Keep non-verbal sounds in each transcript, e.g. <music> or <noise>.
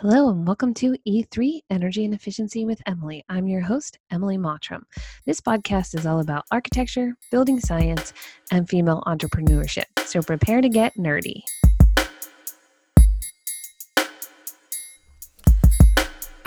Hello, and welcome to E3 Energy and Efficiency with Emily. I'm your host, Emily Mottram. This podcast is all about architecture, building science, and female entrepreneurship. So prepare to get nerdy.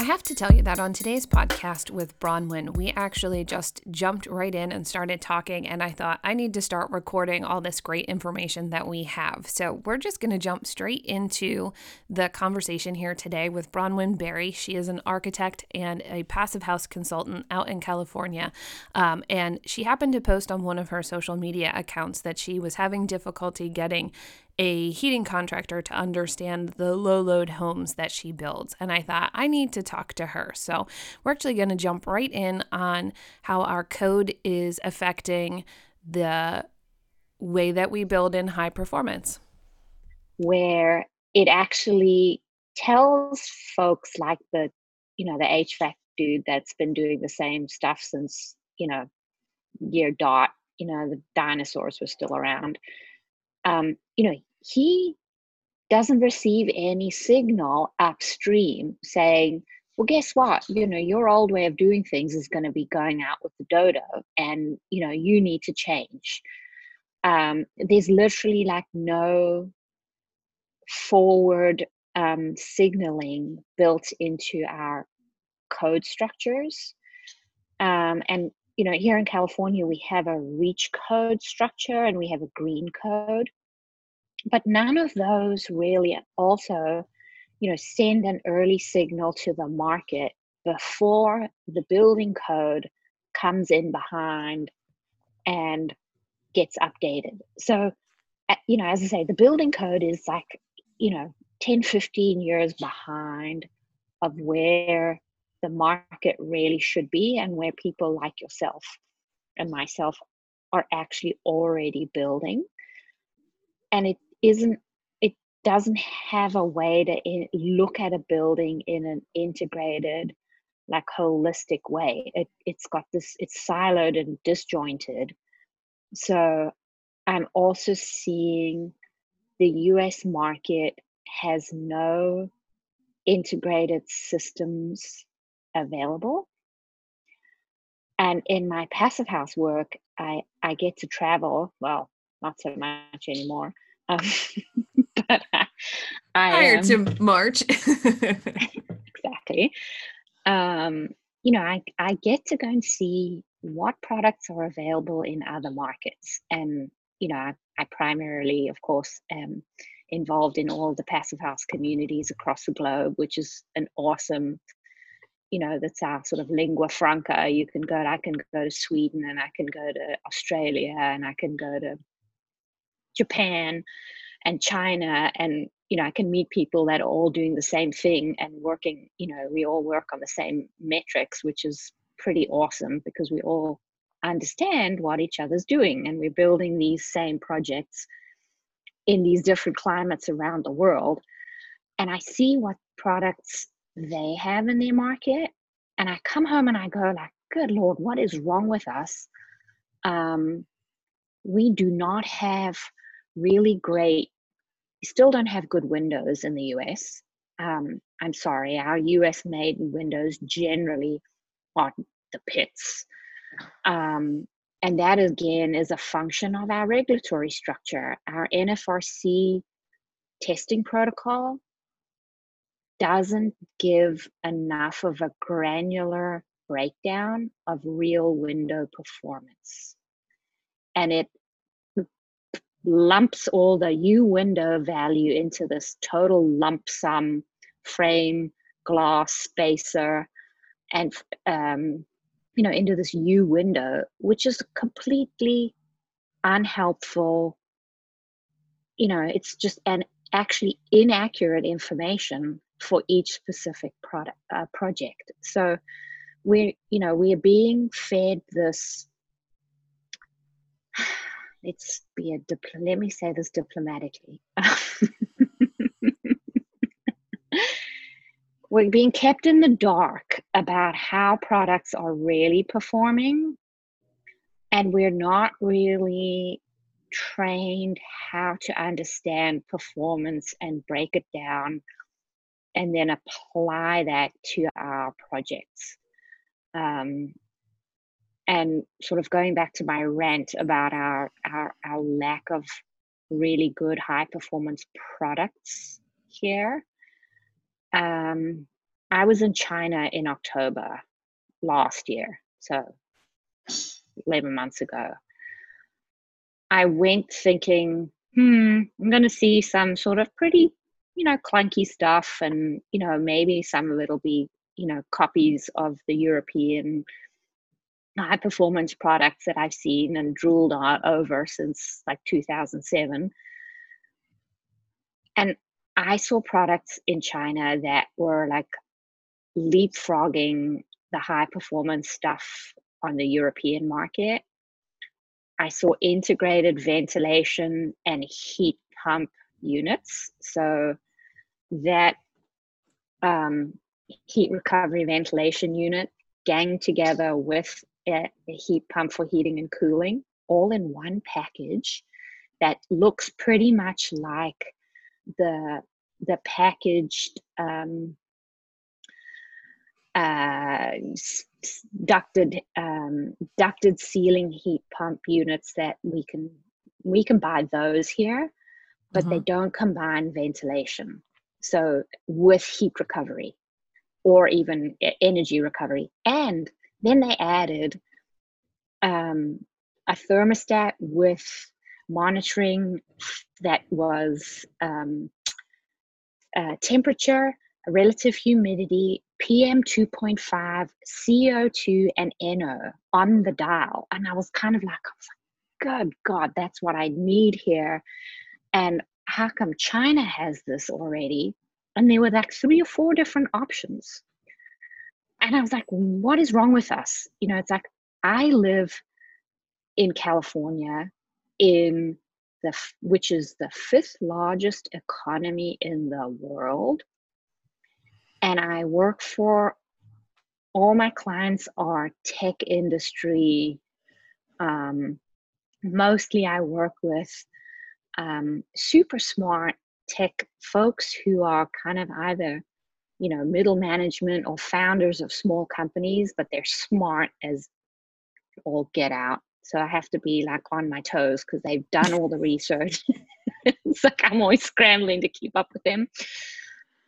I have to tell you that on today's podcast with Bronwyn, we actually just jumped right in and started talking. And I thought, I need to start recording all this great information that we have. So we're just going to jump straight into the conversation here today with Bronwyn Barry. She is an architect and a passive house consultant out in California. Um, and she happened to post on one of her social media accounts that she was having difficulty getting a heating contractor to understand the low load homes that she builds. And I thought, I need to talk to her. So we're actually going to jump right in on how our code is affecting the way that we build in high performance. Where it actually tells folks like the, you know, the HVAC dude that's been doing the same stuff since, you know, year dot, you know, the dinosaurs were still around um, you know, he doesn't receive any signal upstream saying, well, guess what? You know, your old way of doing things is going to be going out with the dodo, and you know, you need to change. Um, there's literally like no forward um, signaling built into our code structures. Um, and you know, here in California, we have a reach code structure and we have a green code but none of those really also you know send an early signal to the market before the building code comes in behind and gets updated. So you know as i say the building code is like you know 10 15 years behind of where the market really should be and where people like yourself and myself are actually already building. And it isn't it doesn't have a way to in, look at a building in an integrated like holistic way. It, it's got this it's siloed and disjointed. So i'm also seeing the us market has no integrated systems available. And in my passive house work i i get to travel well not so much anymore um, <laughs> but I, I prior um, to March, <laughs> exactly. Um, you know, I I get to go and see what products are available in other markets, and you know, I, I primarily, of course, am involved in all the passive house communities across the globe, which is an awesome you know that's our sort of lingua franca. You can go i can go to sweden and i can go to australia and i can go to Japan and China and you know I can meet people that are all doing the same thing and working you know we all work on the same metrics which is pretty awesome because we all understand what each other's doing and we're building these same projects in these different climates around the world. And I see what products they have in their market and I come home and I go like good lord what is wrong with us um, we do not have really great. Still don't have good windows in the US. Um, I'm sorry, our US made windows generally are the pits. Um, and that again is a function of our regulatory structure. Our NFRC testing protocol doesn't give enough of a granular breakdown of real window performance. And it lumps all the U window value into this total lump sum frame, glass, spacer, and um, you know into this U window, which is completely unhelpful. You know, it's just an actually inaccurate information for each specific product uh, project. So we're you know we are being fed this <sighs> let's be a dipl- let me say this diplomatically <laughs> we're being kept in the dark about how products are really performing and we're not really trained how to understand performance and break it down and then apply that to our projects. Um, and sort of going back to my rant about our, our, our lack of really good high performance products here. Um, I was in China in October last year, so 11 months ago. I went thinking, hmm, I'm going to see some sort of pretty, you know, clunky stuff, and, you know, maybe some of it'll be, you know, copies of the European high performance products that I've seen and drooled over since like 2007. And I saw products in China that were like leapfrogging the high performance stuff on the European market. I saw integrated ventilation and heat pump units. So that um, heat recovery ventilation unit gang together with a, a heat pump for heating and cooling all in one package that looks pretty much like the the packaged um, uh, ducted um, ducted ceiling heat pump units that we can we can buy those here, but mm-hmm. they don't combine ventilation. So with heat recovery or even energy recovery, and then they added um, a thermostat with monitoring that was um, uh, temperature, relative humidity, PM 2.5, CO2, and NO on the dial. And I was kind of like, good God, that's what I need here. And how come China has this already? And there were like three or four different options. And I was like, what is wrong with us? You know, it's like I live in California in the which is the fifth largest economy in the world and I work for all my clients are tech industry um, mostly I work with um, super smart tech folks who are kind of either you know middle management or founders of small companies but they're smart as all get out. So i have to be like on my toes because they've done all the research. <laughs> It's like i'm always scrambling to keep up with them.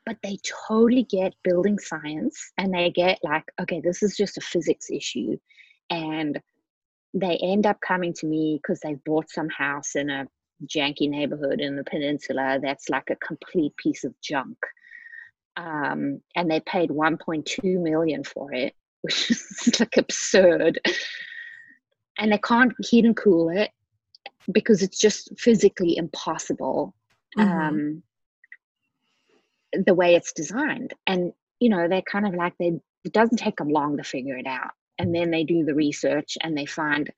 But they totally get building science and they get like okay this is just a physics issue. And they end up coming to me because they've bought some house in a janky neighborhood in the peninsula that's like a complete piece of junk um, and they paid 1.2 million for it, <laughs> which is like absurd. And they can't heat and cool it because it's just physically impossible mm-hmm. um, the way it's designed. And you know, they're kind of like they. It doesn't take them long to figure it out, and then they do the research and they find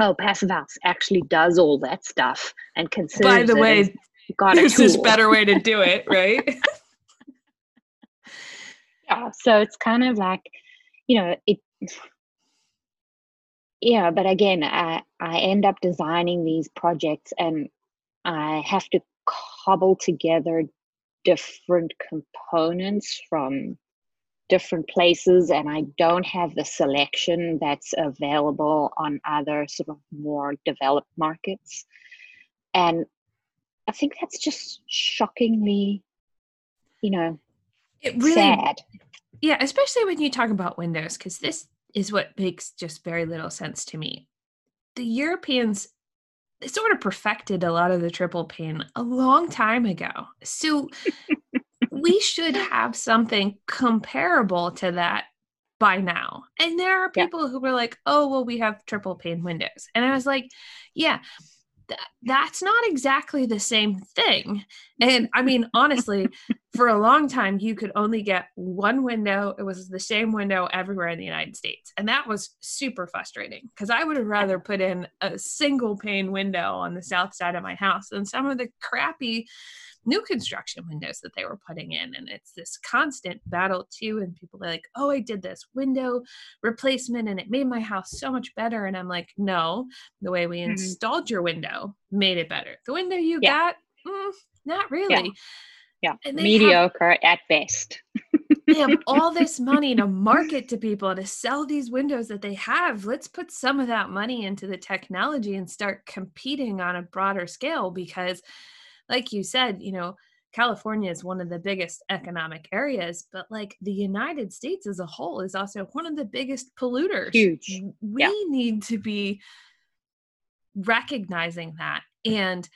oh, Passive House actually does all that stuff and considers. By the way, got there's this better way to do it, <laughs> right? yeah so it's kind of like you know it yeah but again i i end up designing these projects and i have to cobble together different components from different places and i don't have the selection that's available on other sort of more developed markets and i think that's just shockingly you know it really sad. Yeah, especially when you talk about Windows, because this is what makes just very little sense to me. The Europeans sort of perfected a lot of the triple pane a long time ago. So we should have something comparable to that by now. And there are people yeah. who were like, oh, well, we have triple pane windows. And I was like, yeah, th- that's not exactly the same thing. And I mean, honestly, for a long time, you could only get one window. It was the same window everywhere in the United States. And that was super frustrating because I would have rather put in a single pane window on the south side of my house than some of the crappy new construction windows that they were putting in. And it's this constant battle too. And people are like, oh, I did this window replacement and it made my house so much better. And I'm like, no, the way we mm-hmm. installed your window made it better. The window you yeah. got, mm, not really. Yeah. Yeah, mediocre have, at best. <laughs> they have <laughs> all this money to market to people to sell these windows that they have. Let's put some of that money into the technology and start competing on a broader scale because, like you said, you know, California is one of the biggest economic areas, but like the United States as a whole is also one of the biggest polluters. Huge. We yeah. need to be recognizing that and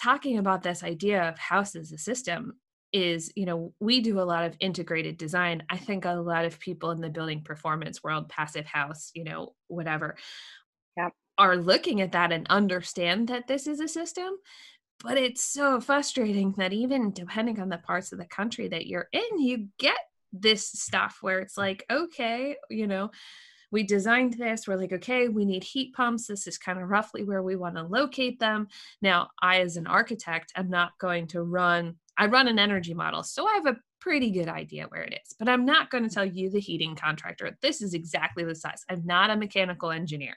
talking about this idea of house as a system is you know we do a lot of integrated design. I think a lot of people in the building performance world passive house you know whatever yep. are looking at that and understand that this is a system but it's so frustrating that even depending on the parts of the country that you're in you get this stuff where it's like okay you know we designed this. We're like okay we need heat pumps. This is kind of roughly where we want to locate them. Now i as an architect i'm not going to run i run an energy model so i have a pretty good idea where it is but i'm not going to tell you the heating contractor this is exactly the size i'm not a mechanical engineer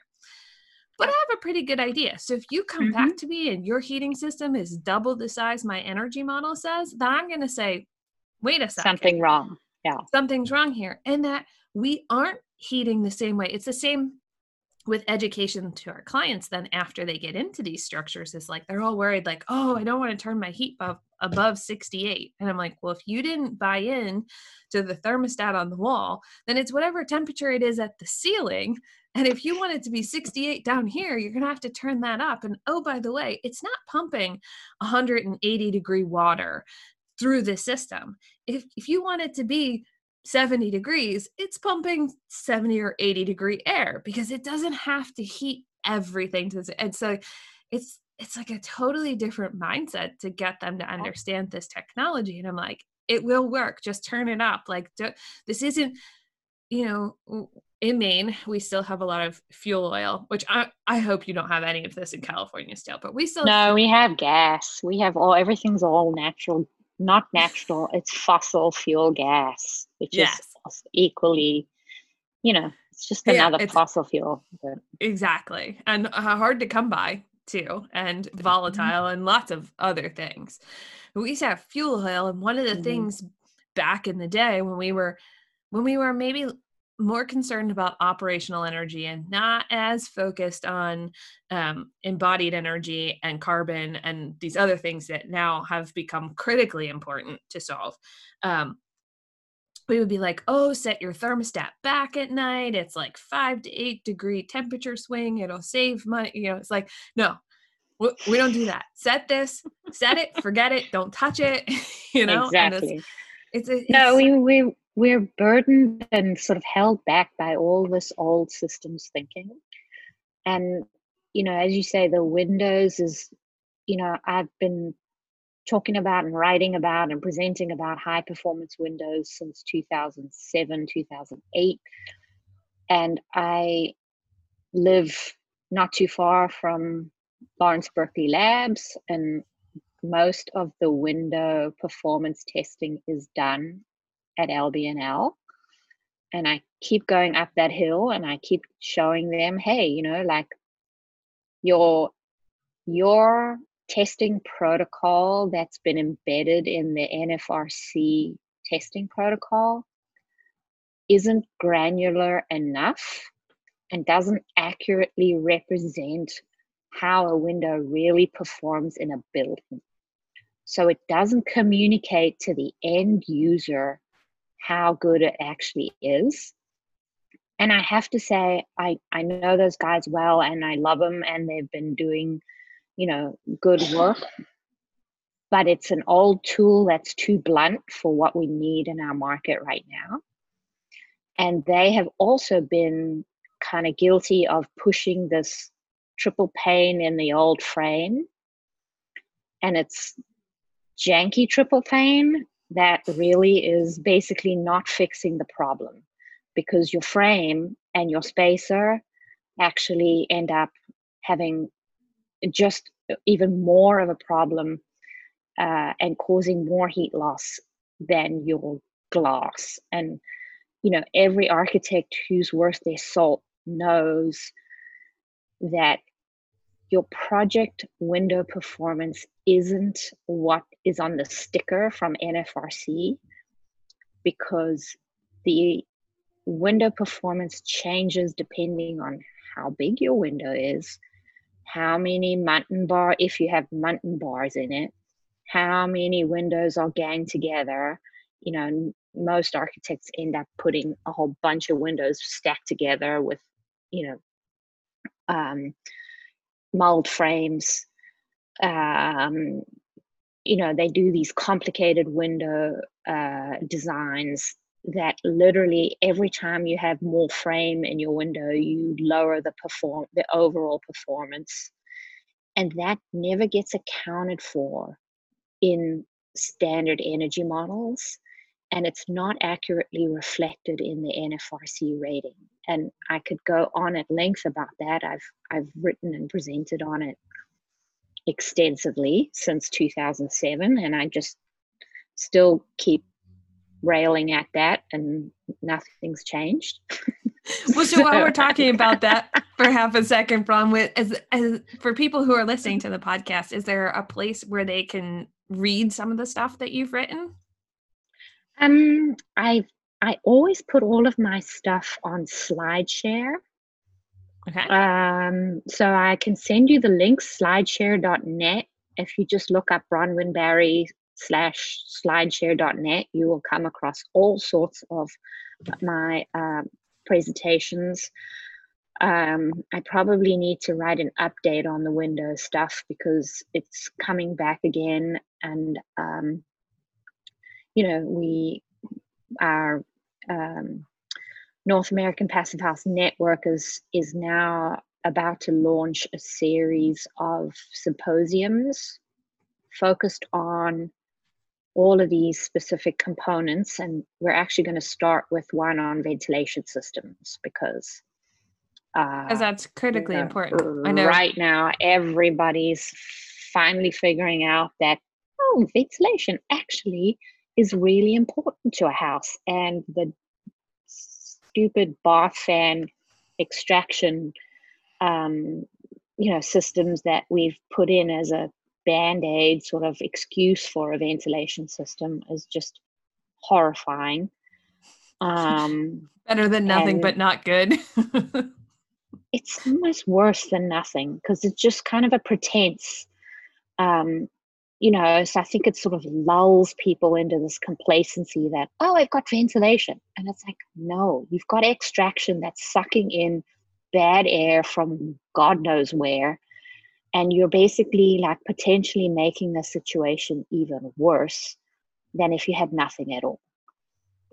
but I have a pretty good idea. So if you come mm-hmm. back to me and your heating system is double the size my energy model says, then I'm going to say, wait a second. Something wrong. Yeah. Something's wrong here. And that we aren't heating the same way. It's the same with education to our clients then after they get into these structures is like they're all worried like oh i don't want to turn my heat above, above 68 and i'm like well if you didn't buy in to the thermostat on the wall then it's whatever temperature it is at the ceiling. And if you want it to be 68 down here you're going to have to turn that up. And oh by the way it's not pumping 180 degree water through the system. If if you want it to be 70 degrees, it's pumping 70 or 80 degree air because it doesn't have to heat everything to and so it's it's like a totally different mindset to get them to understand this technology and i'm like it will work just turn it up like this isn't you know in maine we still have a lot of fuel oil which i i hope you don't have any of this in california still but we still no we have gas we have all everything's all natural not natural, it's fossil fuel gas, which yes. is equally, you know, it's just another yeah, fossil fuel. Exactly. And uh, hard to come by too, and mm-hmm. volatile mm-hmm. and lots of other things. We used to have fuel oil, and one of the mm-hmm. things back in the day when we were when we were maybe more concerned about operational energy and not as focused on um, embodied energy and carbon and these other things that now have become critically important to solve. Um, we would be like, oh, set your thermostat back at night. It's like five to eight degree temperature swing. It'll save money. You know, it's like, no, we don't do that. Set this, set it, forget it, don't touch it. <laughs> You know, exactly. It's, it's, it's, no, we we we're burdened and sort of held back by all this old systems thinking. And, you know, as you say, the Windows is, you know, I've been talking about and writing about and presenting about high performance Windows since 2007, 2008. And I live not too far from Lawrence Berkeley Labs, and most of the window performance testing is done at LBNL. And I keep going up that hill and I keep showing them, hey, you know, like your your testing protocol that's been embedded in the NFRC testing protocol isn't granular enough and doesn't accurately represent how a window really performs in a building. So it doesn't communicate to the end user how good it actually is. And I have to say, I, I know those guys well and I love them and they've been doing, you know, good work. But it's an old tool that's too blunt for what we need in our market right now. And they have also been kind of guilty of pushing this triple pane in the old frame. And it's janky triple pane that really is basically not fixing the problem because your frame and your spacer actually end up having just even more of a problem uh, and causing more heat loss than your glass. And you know, every architect who's worth their salt knows that your project window performance isn't what is on the sticker from NFRC because the window performance changes depending on how big your window is, how many Muntin bar, if you have Muntin bars in it, how many windows are ganged together. You know, most architects end up putting a whole bunch of windows stacked together with, you know, um, mold frames. Um, you know, they do these complicated window uh, designs that literally every time you have more frame in your window, you lower the perform the overall performance, and that never gets accounted for in standard energy models and it's not accurately reflected in the NFRC rating. And I could go on at length about that. I've I've written and presented on it extensively since 2007, and I just still keep railing at that, and nothing's changed. <laughs> well, so while we're talking about <laughs> that for half a second, Bronwyn, as, as for people who are listening to the podcast, is there a place where they can read some of the stuff that you've written? Um, I I always put all of my stuff on SlideShare. Okay. Um, so I can send you the link, slideshare.net. If you just look up Bronwyn Barry slash slideshare.net, you will come across all sorts of my uh, presentations. Um, I probably need to write an update on the Windows stuff because it's coming back again and um, you know, we our um, North American Passive House Network is is now about to launch a series of symposiums focused on all of these specific components and we're actually going to start with one on ventilation systems because uh, that's critically you know, important. I know. right now everybody's finally figuring out that oh ventilation actually is really important to a house and the stupid bath fan extraction um, you know systems that we've put in as a band-aid sort of excuse for a ventilation system is just horrifying. Um, <laughs> better than nothing but not good. It's almost worse than nothing because it's just kind of a pretense um, you know, so I think it sort of lulls people into this complacency that, oh, I've got ventilation. And it's like, no, you've got extraction that's sucking in bad air from God knows where. And you're basically like potentially making the situation even worse than if you had nothing at all.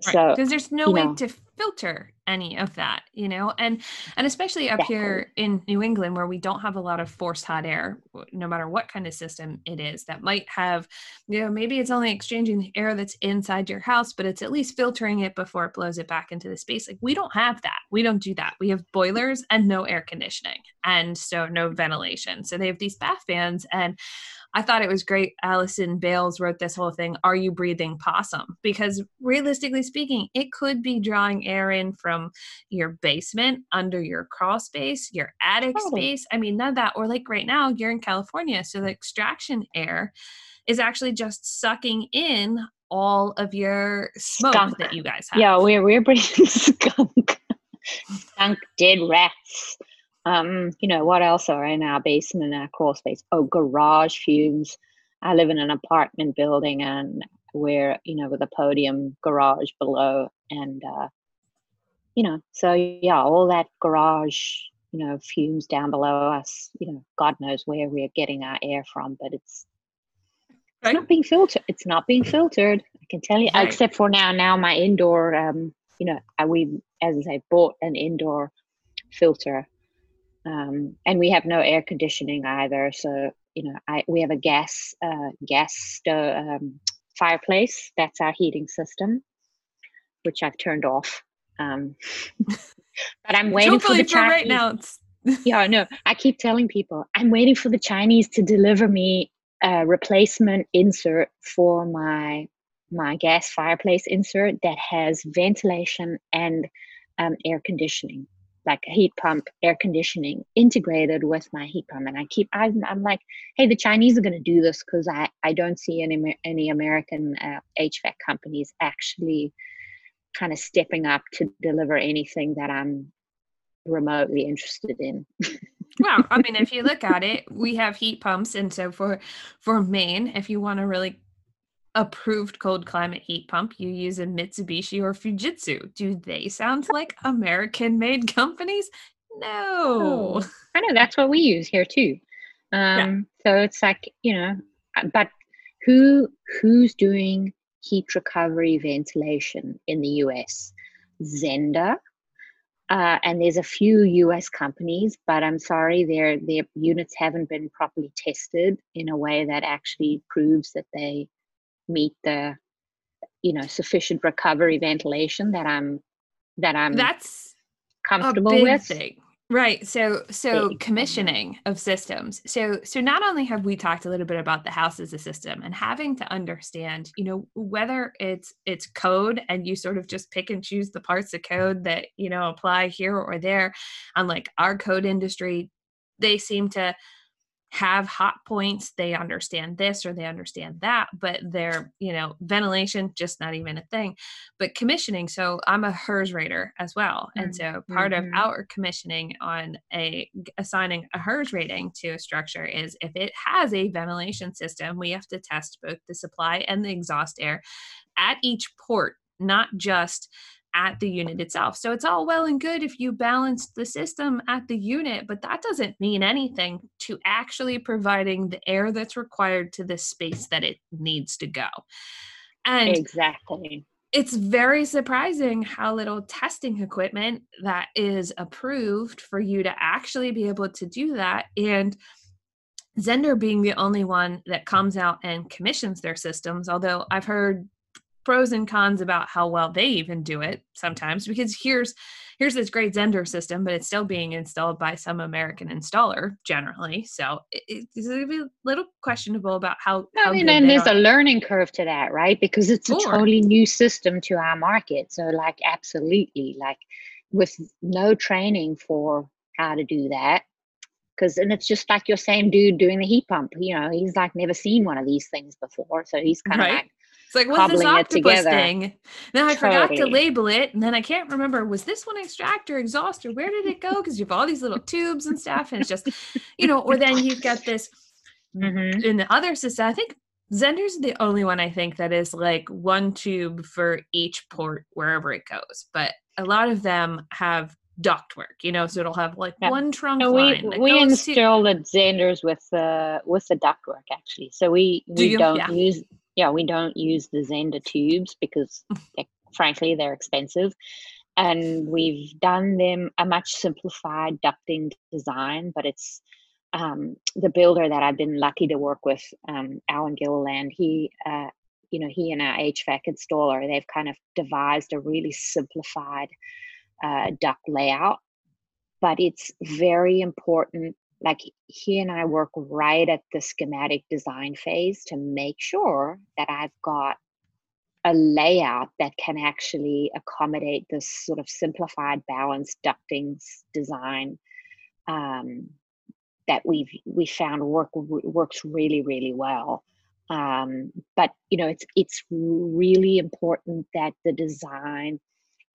Right. So because there's no way know, to filter any of that, you know, and and especially up here in New England where we don't have a lot of forced hot air, no matter what kind of system it is, that might have, you know, maybe it's only exchanging the air that's inside your house, but it's at least filtering it before it blows it back into the space. Like we don't have that. We don't do that. We have boilers and no air conditioning, and so no ventilation. So they have these bath fans and I thought it was great. Allison Bailes wrote this whole thing, Are You Breathing Possum? Because realistically speaking, it could be drawing air in from your basement, under your crawl space, your attic oh. space. I mean, none of that. Or like right now, you're in California. So the extraction air is actually just sucking in all of your smoke skunk. that you guys have. Yeah, we're, we're breathing <laughs> skunk. skunk, dead rats. Um, you know, what else are in our basement and our crawl space? Oh, garage fumes. I live in an apartment building and we're, you know, with a podium garage below. And, uh, you know, so yeah, all that garage, you know, fumes down below us, you know, God knows where we're getting our air from, but it's, it's not being filtered. It's not being filtered. I can tell you, right. except for now, now my indoor, um, you know, we, as I say, bought an indoor filter um, and we have no air conditioning either. So you know, I we have a gas uh, gas stove, um, fireplace. That's our heating system, which I've turned off. Um, <laughs> but I'm waiting for the for Chinese. right now. <laughs> yeah, no, I keep telling people I'm waiting for the Chinese to deliver me a replacement insert for my my gas fireplace insert that has ventilation and um, air conditioning like heat pump air conditioning integrated with my heat pump and i keep i'm, I'm like hey the chinese are going to do this because i i don't see any any american uh, hvac companies actually kind of stepping up to deliver anything that i'm remotely interested in <laughs> well i mean if you look at it we have heat pumps and so for for maine if you want to really approved cold climate heat pump, you use a Mitsubishi or Fujitsu. Do they sound like American made <laughs> companies? No. Oh, <laughs> I know that's what we use here too. Um, yeah. So it's like, you know, but who who's doing heat recovery ventilation in the US? Zehnder. Uh, and there's a few US companies, but I'm sorry, their their units haven't been properly tested in a way that actually proves that they meet the you know sufficient recovery ventilation that i'm that i'm that's comfortable with thing. Right so so commissioning of systems. So so not only have we talked a little bit about the house as a system and having to understand you know whether it's it's code and you sort of just pick and choose the parts of code that you know apply here or there unlike our code industry they seem to have hot points they understand this or they understand that but their you know ventilation just not even a thing but commissioning so i'm a HERS rater as well mm-hmm. and so part mm-hmm. of our commissioning on a assigning a HERS rating to a structure is if it has a ventilation system we have to test both the supply and the exhaust air at each port not just at the unit itself. So it's all well and good if you balance the system at the unit, but that doesn't mean anything to actually providing the air that's required to the space that it needs to go. And exactly. It's very surprising how little testing equipment that is approved for you to actually be able to do that. And Zehnder being the only one that comes out and commissions their systems, although I've heard pros and cons about how well they even do it sometimes because here's here's this great Zehnder system, but it's still being installed by some American installer generally. So it, it's a little questionable about how. I mean, and there's are. a learning curve to that, right? Because it's sure. a totally new system to our market. So, like, absolutely, like with no training for how to do that. Because, and it's just like your same dude doing the heat pump. You know, he's like never seen one of these things before. So he's kind of right. like, it's like, what's this octopus thing? Then I totally. forgot to label it. And then I can't remember, was this one extract or exhaust or where did it go? Because you have all these little tubes and stuff. And it's just, you know, or then you've got this mm-hmm. in the other system. I think Zehnder's the only one I think that is like one tube for each port wherever it goes. But a lot of them have ductwork, you know, so it'll have like yeah. one trunk no, line. We, we install to... the Zehnder's with the with the ductwork actually. So we we Do not yeah. use yeah, we don't use the Zehnder tubes because, <laughs> they're, frankly, they're expensive. And we've done them a much simplified ducting design, but it's um, the builder that I've been lucky to work with, um, Alan Gilliland. He, uh, you know, he and our HVAC installer, they've kind of devised a really simplified uh, duct layout. But it's very important like he and I work right at the schematic design phase to make sure that I've got a layout that can actually accommodate this sort of simplified balanced ducting design um, that we've we found work works really really well. Um, but you know it's it's really important that the design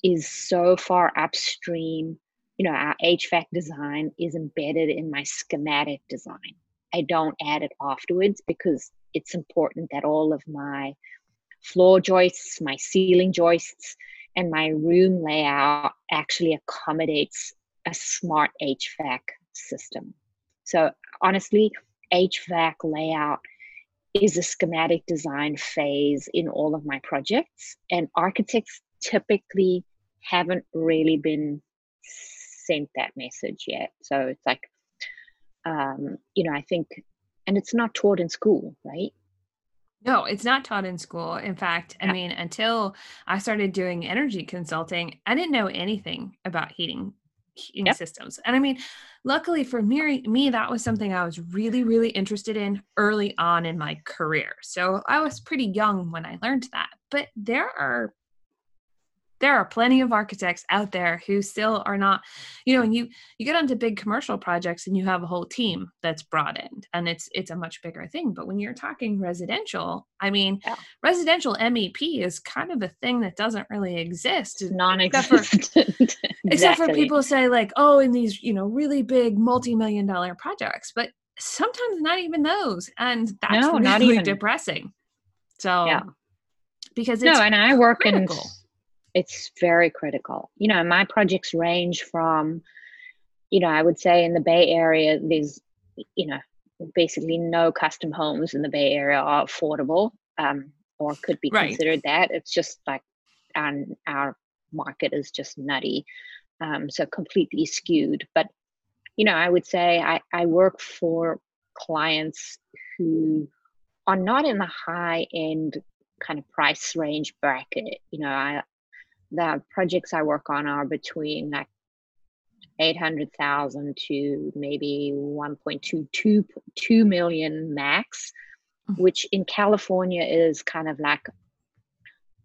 is so far upstream you know, our HVAC design is embedded in my schematic design. I don't add it afterwards because it's important that all of my floor joists, my ceiling joists, and my room layout actually accommodates a smart HVAC system. So honestly, HVAC layout is a schematic design phase in all of my projects, and architects typically haven't really been sent that message yet. So it's like, um, you know, I think, and it's not taught in school, right? No, it's not taught in school. In fact, I mean, until I started doing energy consulting, I didn't know anything about heating heating yep. systems. And I mean, luckily for me, me, that was something I was really, really interested in early on in my career. So I was pretty young when I learned that. But there are there are plenty of architects out there who still are not you know and you you get onto big commercial projects and you have a whole team that's brought in and it's it's a much bigger thing but when you're talking residential i mean yeah. residential mep is kind of a thing that doesn't really exist non-existent <laughs> except for, exactly. except for people say like oh in these you know really big multi-million dollar projects but sometimes not even those and that's no, really not even. depressing so yeah because no and i work critical. in it's very critical. You know my projects range from you know i would say in the bay area there's you know basically no custom homes in the bay area are affordable um, or could be right. considered that. It's just like our, our market is just nutty um, so completely skewed. But you know i would say I, I work for clients who are not in the high end kind of price range bracket. You know i the projects I work on are between like 800,000 to maybe 1.22 2 million max, mm-hmm. which in California is kind of like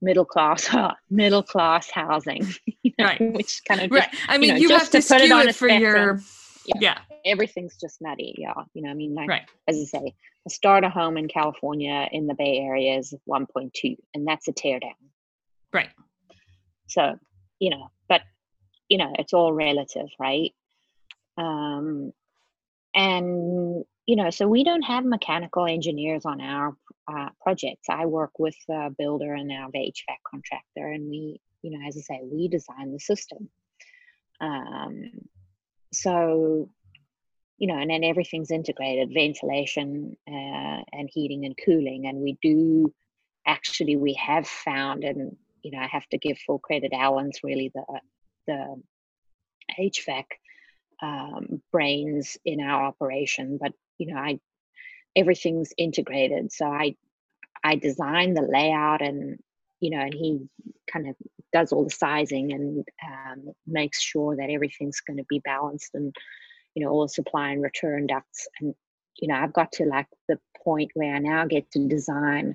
middle class <laughs> middle class housing, <laughs> you know, right. which kind of just, right. I mean, you, know, you have to, to put it on it for your yeah, yeah, everything's just nutty. Yeah, you know, I mean, like right. as I say, a starter home in California in the Bay Area is 1.2, and that's a teardown. Right. So, you know, but you know, it's all relative, right? Um, and you know, so we don't have mechanical engineers on our uh, projects. I work with the builder and our HVAC contractor, and we, you know, as I say, we design the system. Um, so, you know, and then everything's integrated: ventilation uh, and heating and cooling. And we do actually, we have found, and you know, I have to give full credit. Alan's really the the HVAC um, brains in our operation, but you know, I everything's integrated. So I I design the layout and you know, and he kind of does all the sizing and um, makes sure that everything's going to be balanced and you know all the supply and return ducts and you know I've got to like the point where I now get to design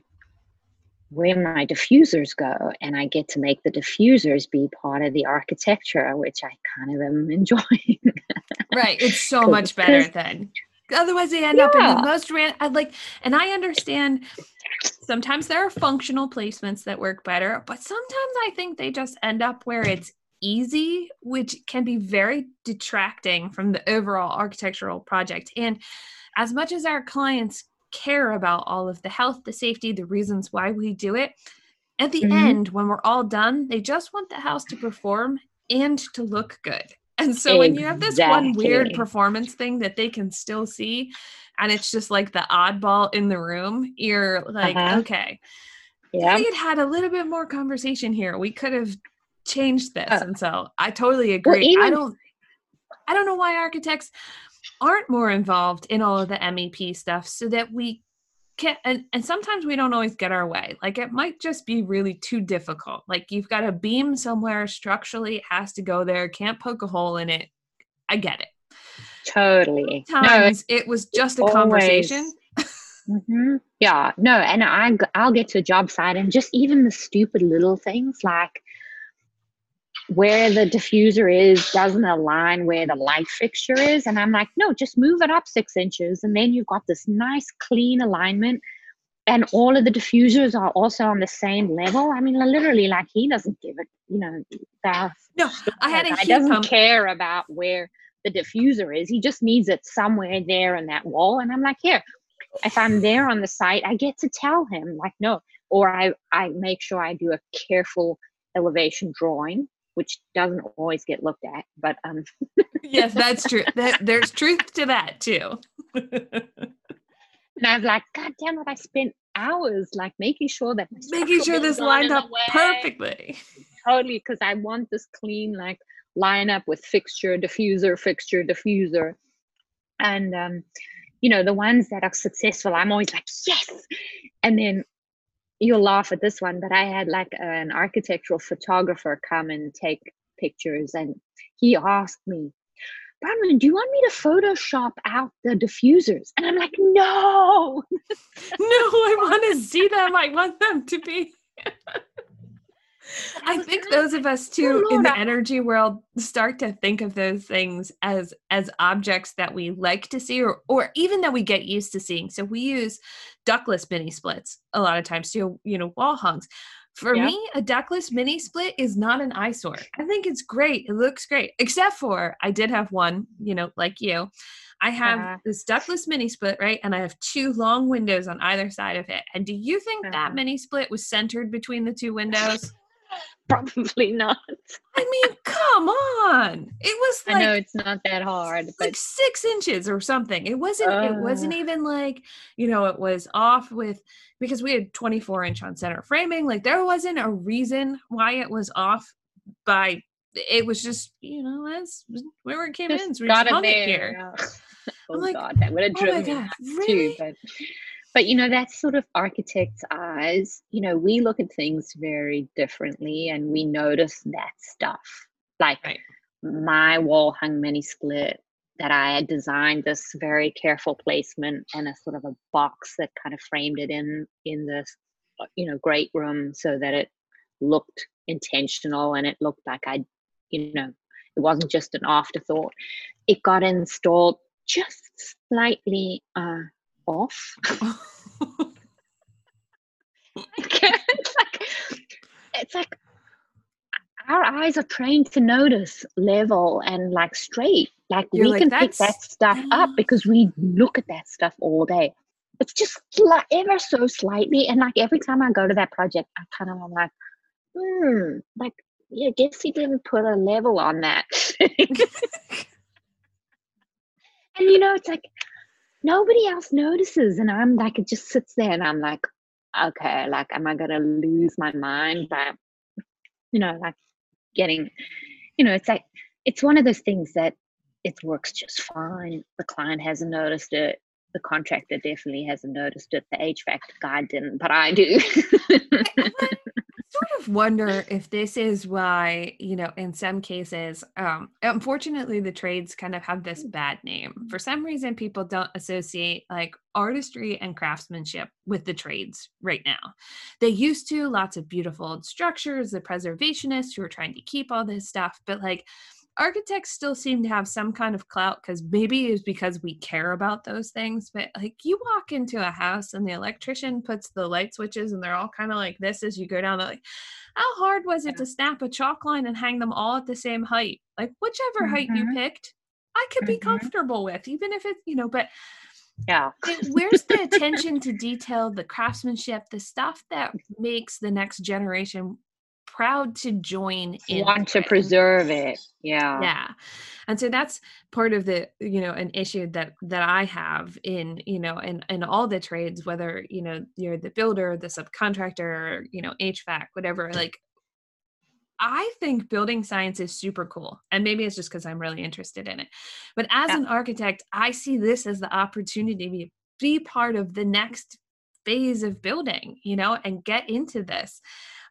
where my diffusers go and I get to make the diffusers be part of the architecture, which I kind of am enjoying. right. It's so <laughs> much better then. Otherwise they end yeah. up in the most ran I like and I understand sometimes there are functional placements that work better, but sometimes I think they just end up where it's easy, which can be very detracting from the overall architectural project. And as much as our clients care about all of the health, the safety, the reasons why we do it. At the mm-hmm. end, when we're all done, they just want the house to perform and to look good. And so exactly. when you have this one weird performance thing that they can still see, and it's just like the oddball in the room, you're like, uh-huh. okay, yeah, we had had a little bit more conversation here. We could have changed this. Uh, and so I totally agree. Well, even- I don't I don't know why architects aren't more involved in all of the MEP stuff so that we can and, and sometimes we don't always get our way. Like it might just be really too difficult. Like you've got a beam somewhere structurally, it has to go there, can't poke a hole in it. I get it. Totally. Sometimes no, it was just a always. conversation. mm-hmm. Yeah, no, and I I'll get to a job site and just even the stupid little things like where the diffuser is doesn't align where the light fixture is. And I'm like, no, just move it up six inches. And then you've got this nice clean alignment. And all of the diffusers are also on the same level. I mean, literally, like he doesn't give it, you know, that. No, I had a He doesn't pump. care about where the diffuser is. He just needs it somewhere there in that wall. And I'm like, here, if I'm there on the site, I get to tell him, like, no, or I, I make sure I do a careful elevation drawing which doesn't always get looked at but um yes <laughs> that's true. That, there's truth to that too. And i was like god damn it i spent hours like making sure that making sure this lined up perfectly. Totally because i want this clean like line up with fixture diffuser fixture diffuser. And um you know the ones that are successful i'm always like yes! And then you'll laugh at this one, but I had like an architectural photographer come and take pictures, and he asked me, Bronwyn, do you want me to Photoshop out the diffusers? And I'm like, no. <laughs> no, I want to <laughs> see them. I want them to be. <laughs> <laughs> I think those of us too in the energy world start to think of those things as as objects that we like to see or or even that we get used to seeing. So we use ductless mini splits a lot of times to you know wall hungs. For yeah. me, a ductless mini split is not an eyesore. I think it's great. It looks great. Except for I did have one, you know, like you. I have uh-huh. this ductless mini split, right? And I have two long windows on either side of it. And do you think uh-huh. that mini split was centered between the two windows? Probably not. I mean, come on. It was like I know it's not that hard, but like six inches or something. It wasn't uh, it wasn't even like, you know, it was off with because we had 24 inch on center framing. Like there wasn't a reason why it was off by it was just, you know, as where it came just in. So we got just hung it here. Yeah. oh like, god, that would have oh driven oh me really? too. But but you know that's sort of architects eyes. You know we look at things very differently and we notice that stuff. Like right. my wall hung mini split that i had designed this very careful placement and a sort of a box that kind of framed it in in this uh, you know great room so that it looked intentional and it looked like i you know it wasn't just an afterthought. It got installed just slightly uh off. <laughs> <laughs> it's like it's like our eyes are trained to notice level and like straight. Like You're we like, can pick that stuff up because we look at that stuff all day. It's just like ever so slightly. And like every time I go to that project, I kind of am like, hmm, like, yeah, I guess he didn't put a level on that. <laughs> and you know, it's like nobody else notices. And I'm like, it just sits there and I'm like, okay, like, am I going to lose my mind by, you know, like getting, you know, it's like, it's one of those things that it works just fine. The client hasn't noticed it. The contractor definitely hasn't noticed it. The HVAC guy didn't, but I do. <laughs> sort of wonder if this is why, you know, in some cases, um, unfortunately, the trades kind of have this bad name. For some reason, people don't associate like artistry and craftsmanship with the trades right now. They used to, lots of beautiful structures, the preservationists who are trying to keep all this stuff, but like, architects still seem to have some kind of clout because maybe it's because we care about those things but like you walk into a house and the electrician puts the light switches and they're all kind of like this as you go down like how hard was it to snap a chalk line and hang them all at the same height like whichever mm-hmm. height you mm-hmm. picked i could mm-hmm. be comfortable with even if it's you know but yeah <laughs> where's the attention to detail the craftsmanship the stuff that makes the next generation proud to join in want to preserve it yeah yeah and so that's part of the you know an issue that that i have in you know in in all the trades whether you know you're the builder the subcontractor you know hvac whatever mm. like I think building science is super cool. And maybe it's just because I'm really interested in it. But as yeah. an architect, I see this as the opportunity to be, be part of the next phase of building, you know, and get into this.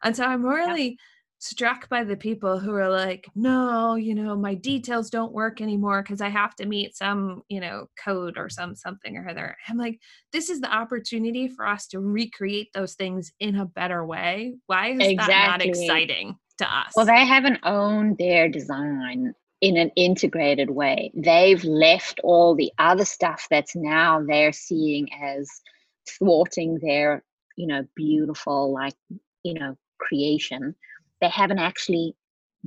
And so I'm really yeah. struck by the people who are like, no, you know, my details don't work anymore because I have to meet some, you know, code or some something or other. I'm like, this is the opportunity for us to recreate those things in a better way. Why is exactly. that not exciting to us? Well, they haven't owned their design in an integrated way. They've left all the other stuff that's now they're seeing as thwarting their, you know, beautiful, like, you know, creation, they haven't actually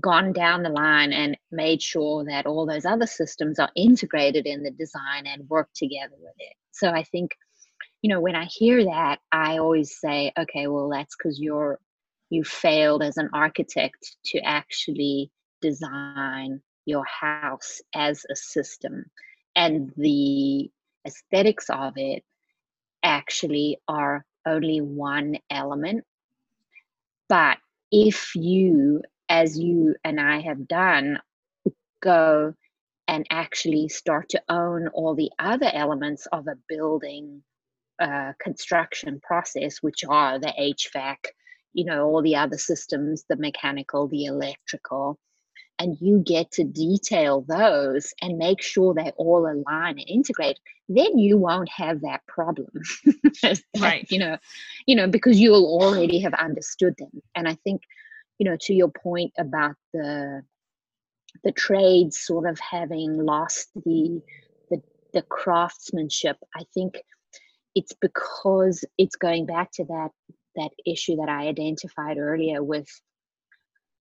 gone down the line and made sure that all those other systems are integrated in the design and work together with it. So I think, you know, when I hear that, I always say, okay, well, that's because you're you failed as an architect to actually design your house as a system and the aesthetics of it actually are only one element. But if you, as you and I have done, go and actually start to own all the other elements of a building uh, construction process, which are the HVAC, you know, all the other systems, the mechanical, the electrical, and you get to detail those and make sure they all align and integrate then you won't have that problem. <laughs> Right. you know you know because you'll already have understood them. And i think you know, to your point about the the trades sort of having lost the the, the craftsmanship, I think it's because it's going back to that that issue that I identified earlier with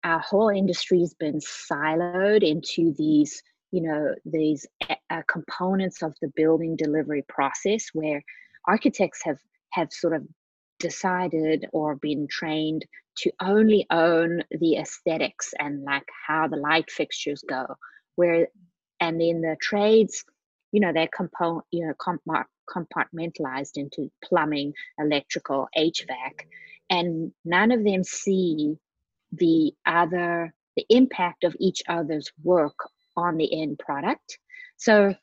our whole industry has been siloed into these you know these uh, components of the building delivery process where architects have have sort of decided or been trained to only own the aesthetics and like how the light fixtures go. Where and in the trades you know they're component you know compartmentalized into plumbing electrical hvac and none of them see the other the impact of each other's work on the end product. So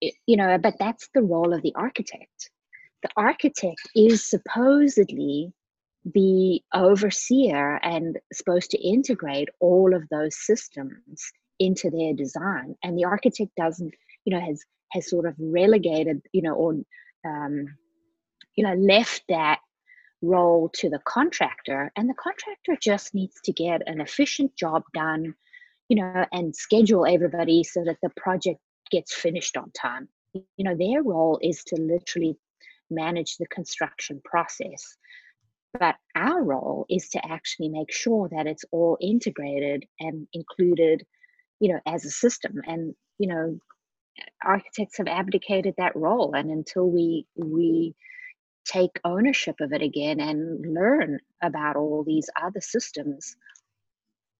you know but that's the role of the architect. The architect is supposedly the overseer and supposed to integrate all of those systems into their design. And the architect doesn't you know has has sort of relegated you know or um, you know left that role to the contractor and the contractor just needs to get an efficient job done you know and schedule everybody so that the project gets finished on time. You know their role is to literally manage the construction process but our role is to actually make sure that it's all integrated and included you know as a system. And you know architects have abdicated that role and until we we take ownership of it again and learn about all these other systems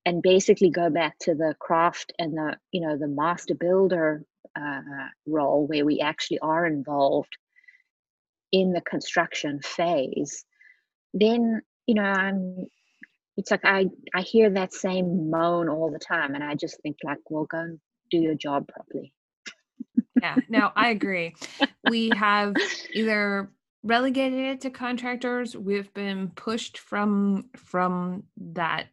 and basically go back to the craft and the you know the master builder uh, role where we actually are involved in the construction phase then you know i'm it's like i i hear that same moan all the time and i just think like well go and do your job properly. Yeah no i agree. We have <laughs> either relegated it to contractors we've been pushed from from that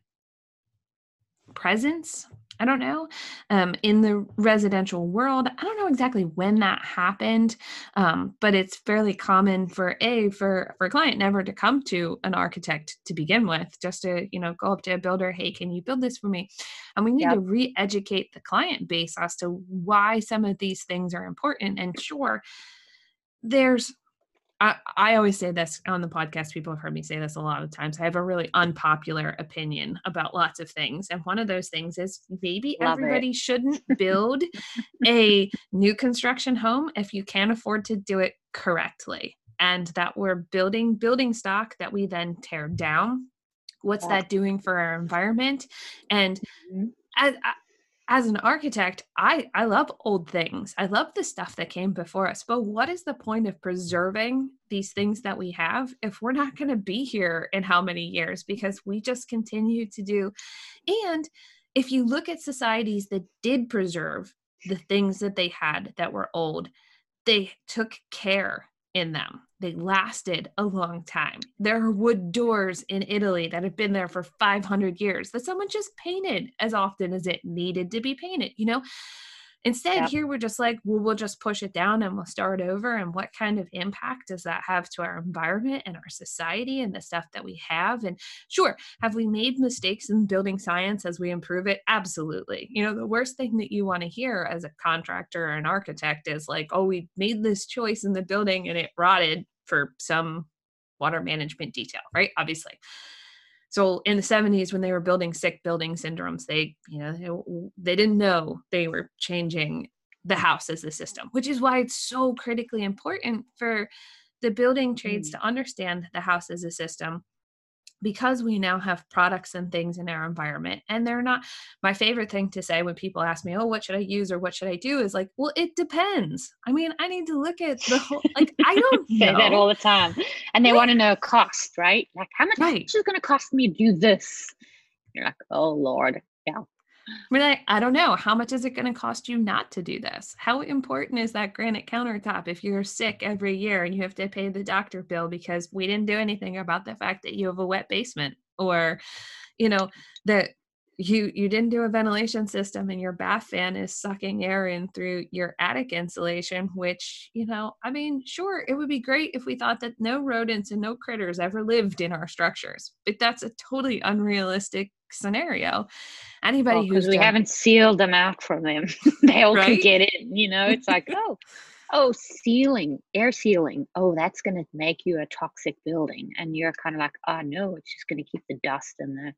presence I don't know. Um, in the residential world, I don't know exactly when that happened, um, but it's fairly common for a for for a client never to come to an architect to begin with, just to you know go up to a builder, hey, can you build this for me? And we need yep. to re-educate the client base as to why some of these things are important. And sure, there's I, I always say this on the podcast. People have heard me say this a lot of times. I have a really unpopular opinion about lots of things. And one of those things is maybe Love everybody it. shouldn't <laughs> build a new construction home if you can't afford to do it correctly. And that we're building building stock that we then tear down. What's yeah. that doing for our environment? And mm-hmm. as, as an architect, I I love old things. I love the stuff that came before us. But what is the point of preserving these things that we have if we're not going to be here in how many years because we just continue to do and if you look at societies that did preserve the things that they had that were old, they took care in them. They lasted a long time. There are wood doors in Italy that have been there for 500 years that someone just painted as often as it needed to be painted. You know, Instead, yep. here we're just like, well, we'll just push it down and we'll start over. And what kind of impact does that have to our environment and our society and the stuff that we have? And sure, have we made mistakes in building science as we improve it? Absolutely. You know, the worst thing that you want to hear as a contractor or an architect is like, oh, we made this choice in the building and it rotted for some water management detail, right? Obviously so in the 70s when they were building sick building syndromes they you know they, didn't know they were changing the house as a system which is why it's so critically important for the building trades mm. to understand the house as a system because we now have products and things in our environment and they're not my favorite thing to say when people ask me oh what should i use or what should i do? is like well it depends. I mean i need to look at the whole <laughs> like i don't say that all the time and they right. want to know cost right? Like how much, right. is going to cost me to do this? You're like oh lord yeah I mean, I, I don't know. How much is it going to cost you not to do this? How important is that granite countertop if you're sick every year and you have to pay the doctor bill because we didn't do anything about the fact that you have a wet basement or, you know, that you you didn't do a ventilation system and your bath fan is sucking air in through your attic insulation which you know i mean sure it would be great if we thought that no rodents and no critters ever lived in our structures but that's a totally unrealistic scenario. Anybody because who's we done, haven't sealed them out from them, <laughs> they all Right? can get in. You know, it's like <laughs> oh, oh, sealing, air sealing. Oh, that's going to make you a toxic building, and you're kind of like, oh no, it's just going to keep the dust and the,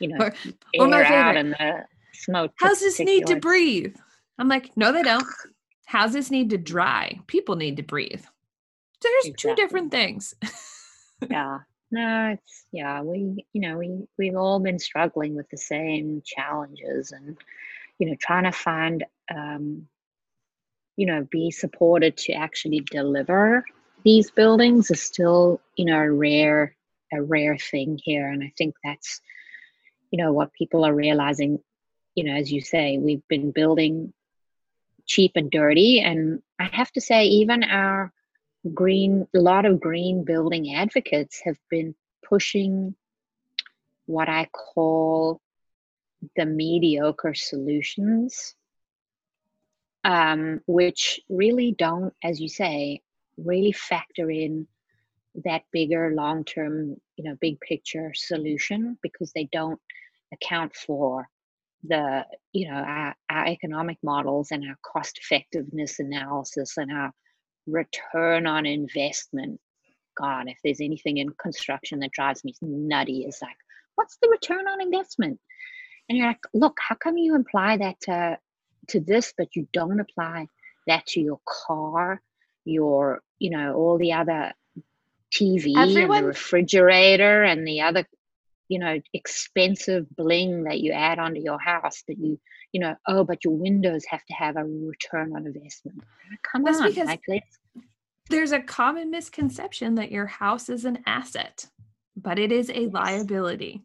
you know, Or- or my air out favorite, and the smoke. houses need to breathe. I'm like, no, they don't. Houses need to dry. People need to breathe. So there's two different things. <laughs> yeah no it's yeah we you know we we've all been struggling with the same challenges and you know trying to find um you know be supported to actually deliver these buildings is still you know a rare a rare thing here. And i think that's you know what people are realizing you know as you say we've been building cheap and dirty. And i have to say even our green a lot of green building advocates have been pushing what i call the mediocre solutions um, which really don't as you say really factor in that bigger long term you know big picture solution because they don't account for the you know our, our economic models and our cost effectiveness analysis and our return on investment. God if there's anything in construction that drives me nutty is like what's the return on investment? And you're like look how come you apply that to to this but you don't apply that to your car your you know all the other tv and the refrigerator and the other you know expensive bling that you add onto your house that you you know oh but your windows have to have a return on investment come That's on because- like There's a common misconception that your house is an asset, but it is a liability.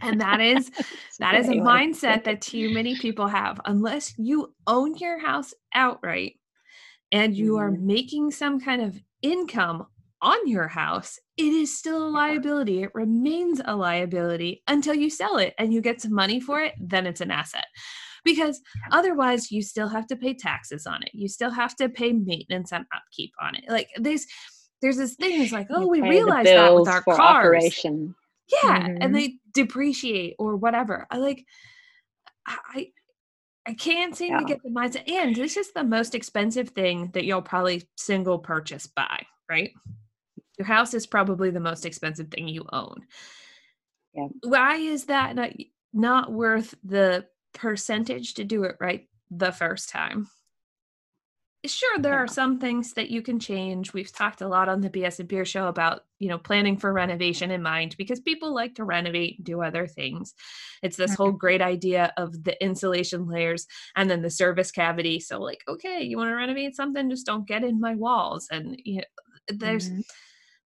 And that is <laughs> that is a mindset that too many people have unless you own your house outright and you are Mhm. making some kind of income on your house it is still a liability. It remains a liability until you sell it and you get some money for it then it's an asset. Because otherwise you still have to pay taxes on it. You still have to pay maintenance and upkeep on it. Like there's there's this thing it's like oh You we realize that with our cars. operation. Yeah Mhm. and they depreciate or whatever. I like i i can't seem to get the mindset and this is the most expensive thing that you'll probably single purchase buy right your house is probably the most expensive thing you own. Yeah. why is that not not worth the percentage to do it right the first time? Sure there are some things that you can change. We've talked a lot on the bs and beer show about you know planning for renovation in mind because people like to renovate and do other things. It's this whole great idea of the insulation layers and then the service cavity. So like okay you want to renovate something just don't get in my walls. And you know, there's Mhm.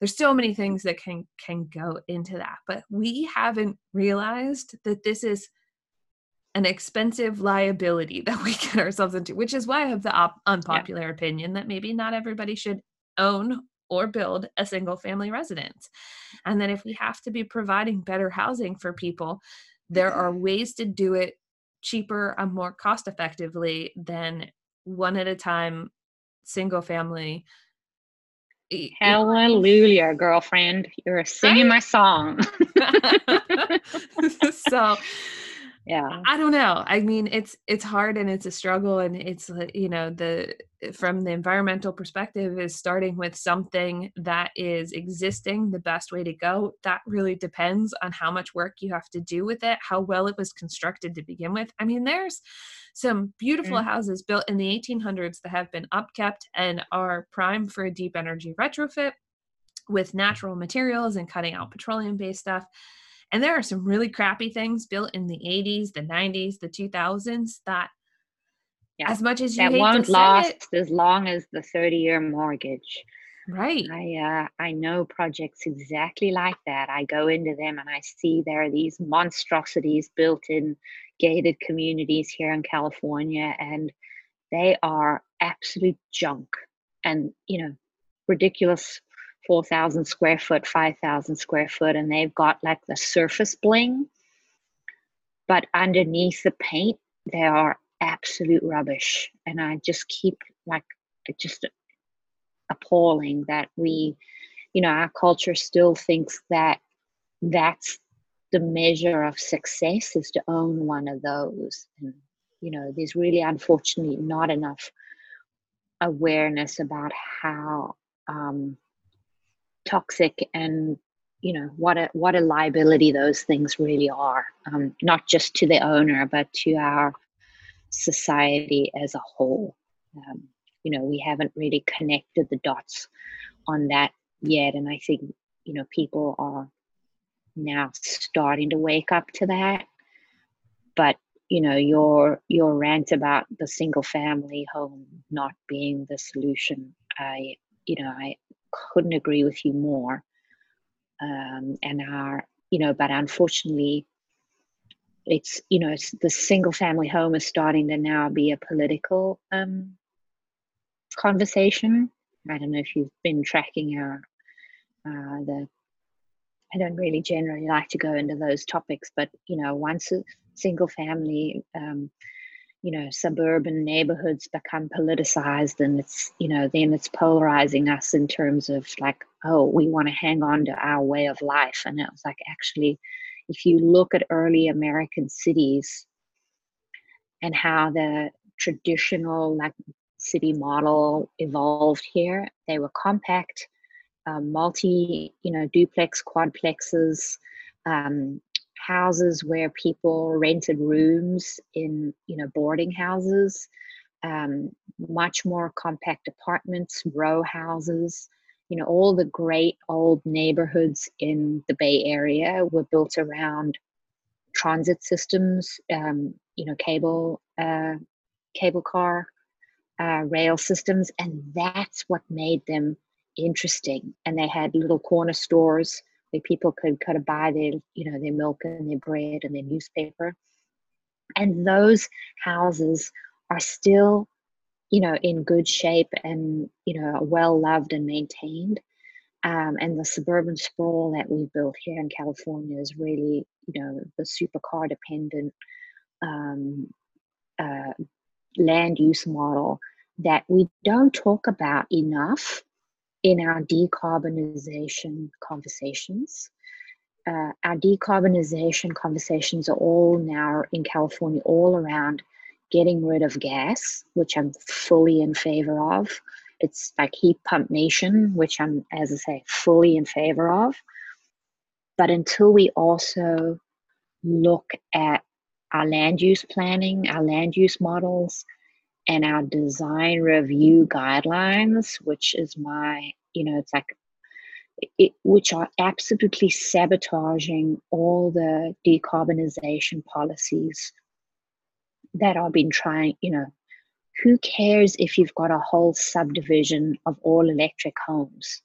There's so many things that can can go into that but we haven't realized that this is an expensive liability <laughs> that we get ourselves into which is why i have the op- unpopular opinion that maybe not everybody should own or build a single family residence. And then if we have to be providing better housing for people there are mm-hmm. ways to do it cheaper and more cost effectively than one at a time single family Hallelujah, girlfriend. You're singing my song. <laughs> <laughs> <laughs> so yeah. I don't know. I mean, it's it's hard and it's a struggle, and it's you know the from the environmental perspective is starting with something that is existing. The best way to go. That really depends on how much work you have to do with it, how well it was constructed to begin with. I mean, there's some beautiful Mhm. houses built in the 1800s that have been upkept and are prime for a deep energy retrofit with natural materials and cutting out petroleum based stuff. And there are some really crappy things built in the 80s, the 90s, the 2000s that, Yeah, as much as you That hate won't to say last it, as long as the 30 year mortgage. right? I uh, I know projects exactly like that. I go into them and I see there are these monstrosities built in gated communities here in California, and they are absolute junk. And you know, ridiculous four thousand square foot, five thousand square foot, and they've got like the surface bling, but underneath the paint, they are absolute rubbish. And I just keep like just appalling that we, you know, our culture still thinks that that's the measure of success is to own one of those. And, you know, there's really unfortunately not enough awareness about how um, toxic and you know what a what a liability those things really are um, not just to the owner but to our society as a whole. Um, you know we haven't really connected the dots on that yet and i think you know people are now starting to wake up to that. But you know your your rant about the single family home not being the solution i you know i couldn't agree with you more. Um, and our you know but unfortunately it's you know it's the single family home is starting to now be a political um, conversation. I don't know if you've been tracking our uh, the i don't really generally like to go into those topics but you know once a single family um, you know suburban neighborhoods become politicized and it's you know then it's polarizing us in terms of like oh we want to hang on to our way of life. And it was like actually if you look at early american cities and how the traditional like city model evolved here they were compact um, multi you know duplex quadplexes um, houses where people rented rooms in you know boarding houses um, much more compact apartments row houses. You know all the great old neighborhoods in the bay area were built around transit systems um, you know cable uh, cable car uh, rail systems and that's what made them interesting. And they had little corner stores people could kind of buy their, you know, their milk and their bread and their newspaper. And those houses are still, you know, in good shape and, you know, well loved and maintained. Um, and the suburban sprawl that we built here in California is really, you know, the supercar dependent um, uh, land use model that we don't talk about enough in our decarbonization conversations. Uh, our decarbonization conversations are all now in California, all around getting rid of gas, which I'm fully in favor of. It's like heat pump nation, which I'm, as I say, fully in favor of. But until we also look at our land use planning, our land use models, and our design review guidelines, which is my, you know, it's like, it, which are absolutely sabotaging all the decarbonization policies that are been trying, you know, who cares if you've got a whole subdivision of all electric homes?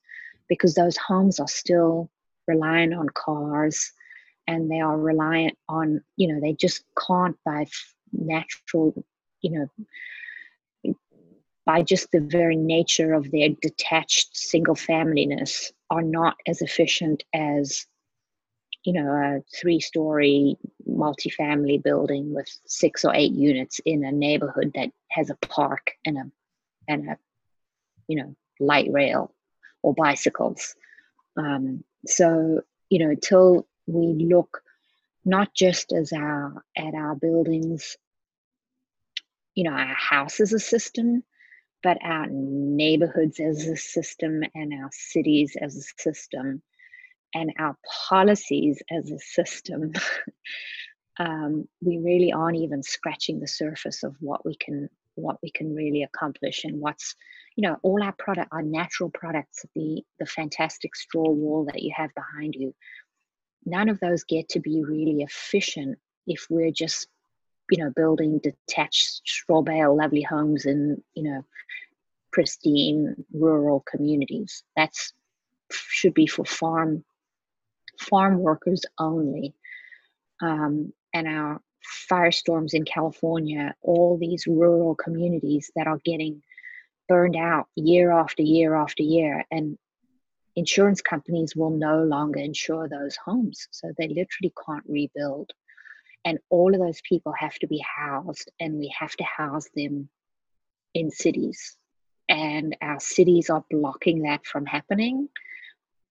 Because those homes are still reliant on cars and they are reliant on, you know, they just can't by natural, you know, by just the very nature of their detached single familyness are not as efficient as you know a three story multifamily building with six or eight units in a neighborhood that has a park and a and a you know light rail or bicycles. Um, so you know till we look not just as our at our buildings you know our house as a system but our neighborhoods as a system and our cities as a system and our policies as a system, <laughs> um, we really aren't even scratching the surface of what we can what we can really accomplish and what's you know all our product our natural products the the fantastic straw wall that you have behind you. None of those get to be really efficient if we're just you know building detached straw bale lovely homes in you know pristine rural communities. That's should be for farm farm workers only. Um, and our firestorms in California, all these rural communities that are getting burned out year after year after year, and insurance companies will no longer insure those homes, so they literally can't rebuild. And all of those people have to be housed, and we have to house them in cities and our cities are blocking that from happening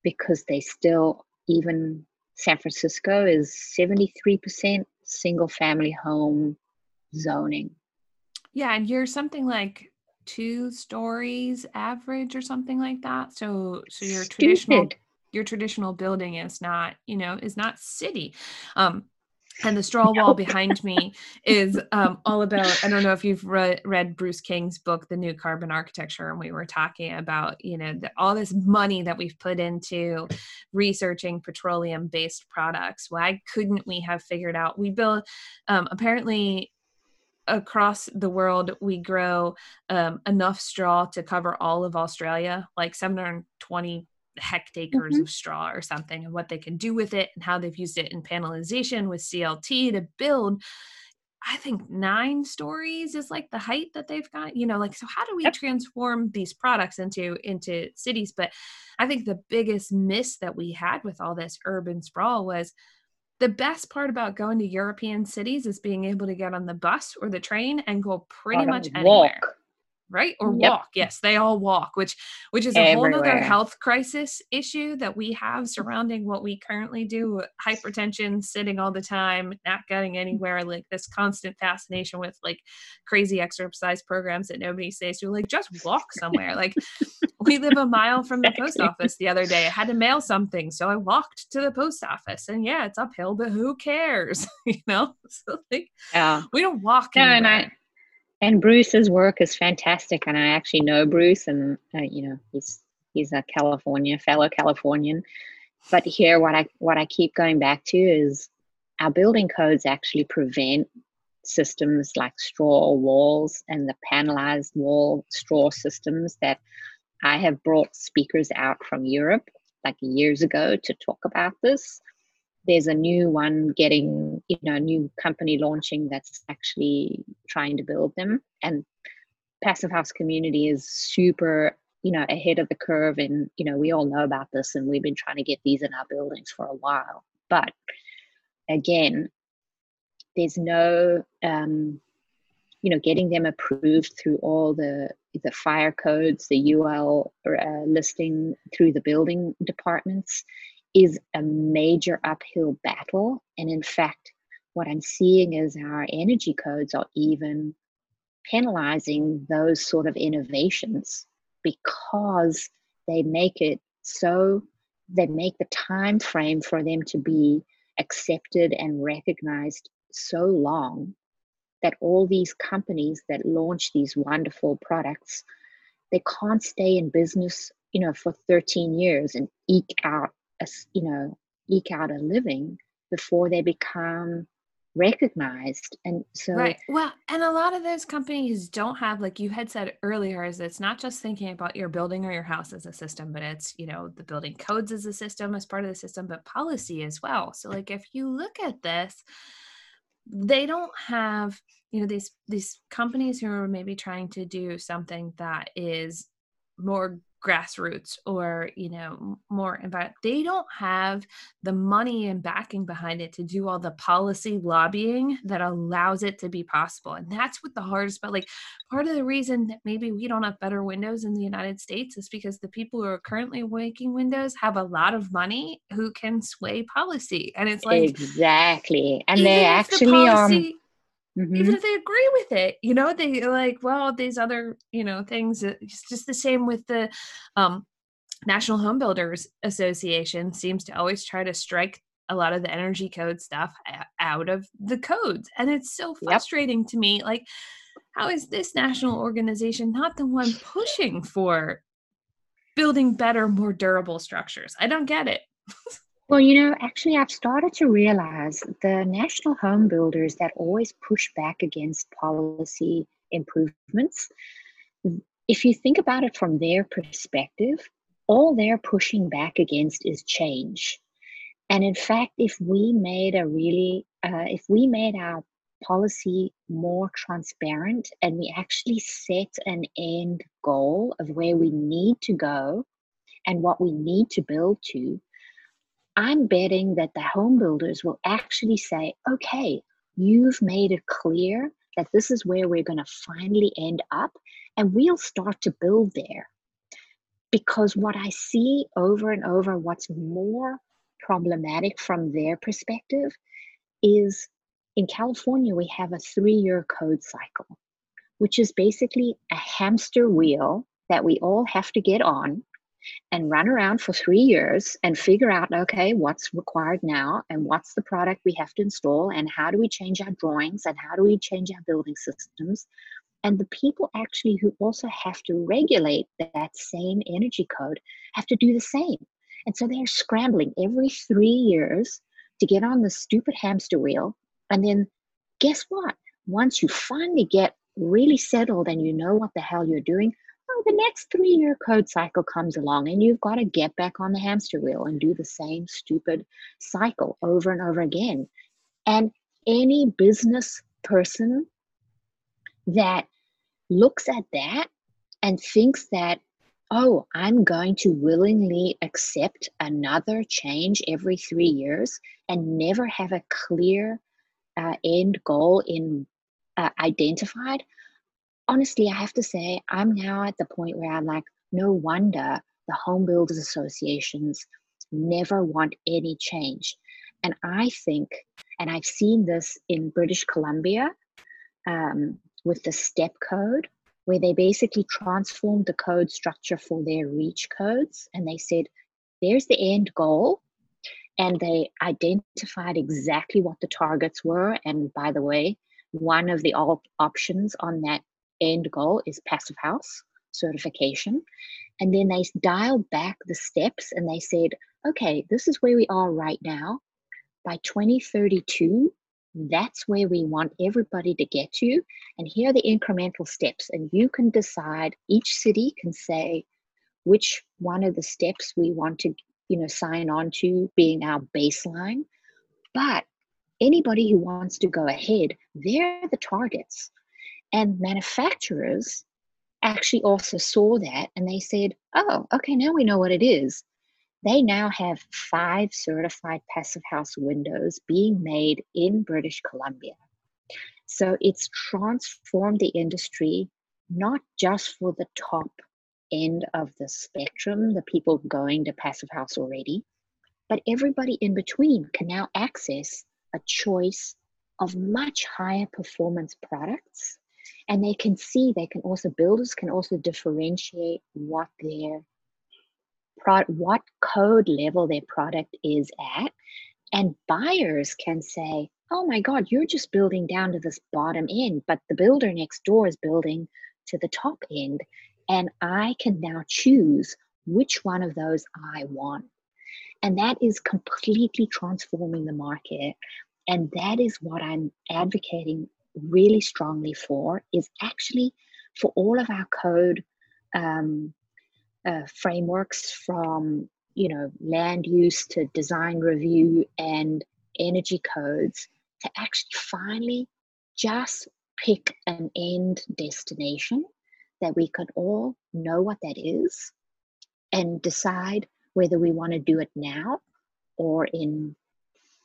because they still even San Francisco is 73% single family home zoning. Yeah, and you're something like two stories average or something like that. So so your Stupid. traditional your traditional building is not, you know, is not city. Um and the straw wall <laughs> behind me is um, all about i don't know if you've read, read bruce king's book the new carbon architecture and we were talking about you know the, all this money that we've put into researching petroleum based products. Why couldn't we have figured out we build um, apparently across the world we grow um, enough straw to cover all of australia like 720 hectares mm-hmm. of straw or something and what they can do with it and how they've used it in panelization with clt to build I think nine stories is like the height that they've got. You know, like so how do we transform these products into into cities? But I think the biggest miss that we had with all this urban sprawl was the best part about going to European cities is being able to get on the bus or the train and go pretty much anywhere. Right or yep. walk. Yes, they all walk, which which is a Everywhere. whole other health crisis issue that we have surrounding what we currently do. Hypertension, sitting all the time, not getting mm. anywhere, like this constant fascination with like crazy exercise programs that nobody says to like just walk somewhere. like we live a mile from <laughs> the post office the other day. I had to mail something, so I walked to the post office. And yeah, it's uphill, but who cares? <laughs> you know? <laughs> So like yeah. we don't walk. Yeah, and I and Bruce's work is fantastic. And I actually know Bruce, and uh, you know, he's he's a California fellow Californian. But here, what I what I keep going back to is our building codes actually prevent systems like straw walls and the panelized wall straw systems that I have brought speakers out from Europe like years ago to talk about this. There's a new one getting, you know, a new company launching that's actually trying to build them. And Passive House Community is super, you know, ahead of the curve. And, you know, we all know about this and we've been trying to get these in our buildings for a while. But again, there's no um, you know getting them approved through all the the fire codes the ul uh, listing through the building departments is a major uphill battle. And in fact what i'm seeing is our energy codes are even penalizing those sort of innovations because they make it so they make the time frame for them to be accepted and recognized so long that all these companies that launch these wonderful products they can't stay in business you know for 13 years and eke out a you know eke out a living before they become recognized. And so right. Well and a lot of those companies don't have like you had said earlier is it's not just thinking about your building or your house as a system but it's you know the building codes as a system as part of the system but policy as well. So like if you look at this they don't have you know these these companies who are maybe trying to do something that is more grassroots or you know more environment they don't have the money and backing behind it to do all the policy lobbying that allows it to be possible and that's what the hardest but like part of the reason that maybe we don't have better windows in the united states is because the people who are currently making windows have a lot of money who can sway policy and it's like exactly and they actually the um, policy, Mm-hmm. even if they agree with it you know they like well these other you know things it's just the same with the um national home builders association seems to always try to strike a lot of the energy code stuff out of the codes and it's so frustrating yep. to me like how is this national organization not the one pushing for building better more durable structures i don't get it <laughs> Well, you know, actually, I've started to realize the national home builders that always push back against policy improvements. If you think about it from their perspective, all they're pushing back against is change. And in fact, if we made a really, uh, if we made our policy more transparent and we actually set an end goal of where we need to go and what we need to build to, I'm betting that the home builders will actually say, okay, you've made it clear that this is where we're going to finally end up, and we'll start to build there. Because what I see over and over, what's more problematic from their perspective is in California, we have a three year code cycle, which is basically a hamster wheel that we all have to get on and run around for three years and figure out okay what's required now and what's the product we have to install and how do we change our drawings and how do we change our building systems. And the people actually who also have to regulate that same energy code have to do the same. And so they're scrambling every three years to get on the stupid hamster wheel. And then guess what? Once you finally get really settled and you know what the hell you're doing the next three year code cycle comes along and you've got to get back on the hamster wheel and do the same stupid cycle over and over again. And any business person that looks at that and thinks that, oh, I'm going to willingly accept another change every three years and never have a clear uh, end goal in uh, identified, honestly, I have to say, I'm now at the point where I'm like, no wonder the home builders associations never want any change. And I think, and I've seen this in British Columbia um, with the STEP code, where they basically transformed the code structure for their REACH codes. And they said, there's the end goal. And they identified exactly what the targets were. And by the way, one of the op- options on that end goal is passive house certification. And then they dialed back the steps and they said, okay, this is where we are right now. By 2032, that's where we want everybody to get to. And here are the incremental steps. And you can decide, each city can say which one of the steps we want to, you know, sign on to being our baseline. But anybody who wants to go ahead, they're the targets. And manufacturers actually also saw that and they said, oh, okay, now we know what it is. They now have five certified passive house windows being made in British Columbia. So it's transformed the industry, not just for the top end of the spectrum, the people going to passive house already, but everybody in between can now access a choice of much higher performance products and they can see they can also builders can also differentiate what their pro- what code level their product is at. And buyers can say oh my god you're just building down to this bottom end but the builder next door is building to the top end and i can now choose which one of those i want. And that is completely transforming the market. And that is what i'm advocating really strongly for is actually for all of our code um, uh, frameworks from you know land use to design review and energy codes to actually finally just pick an end destination that we can all know what that is and decide whether we want to do it now or in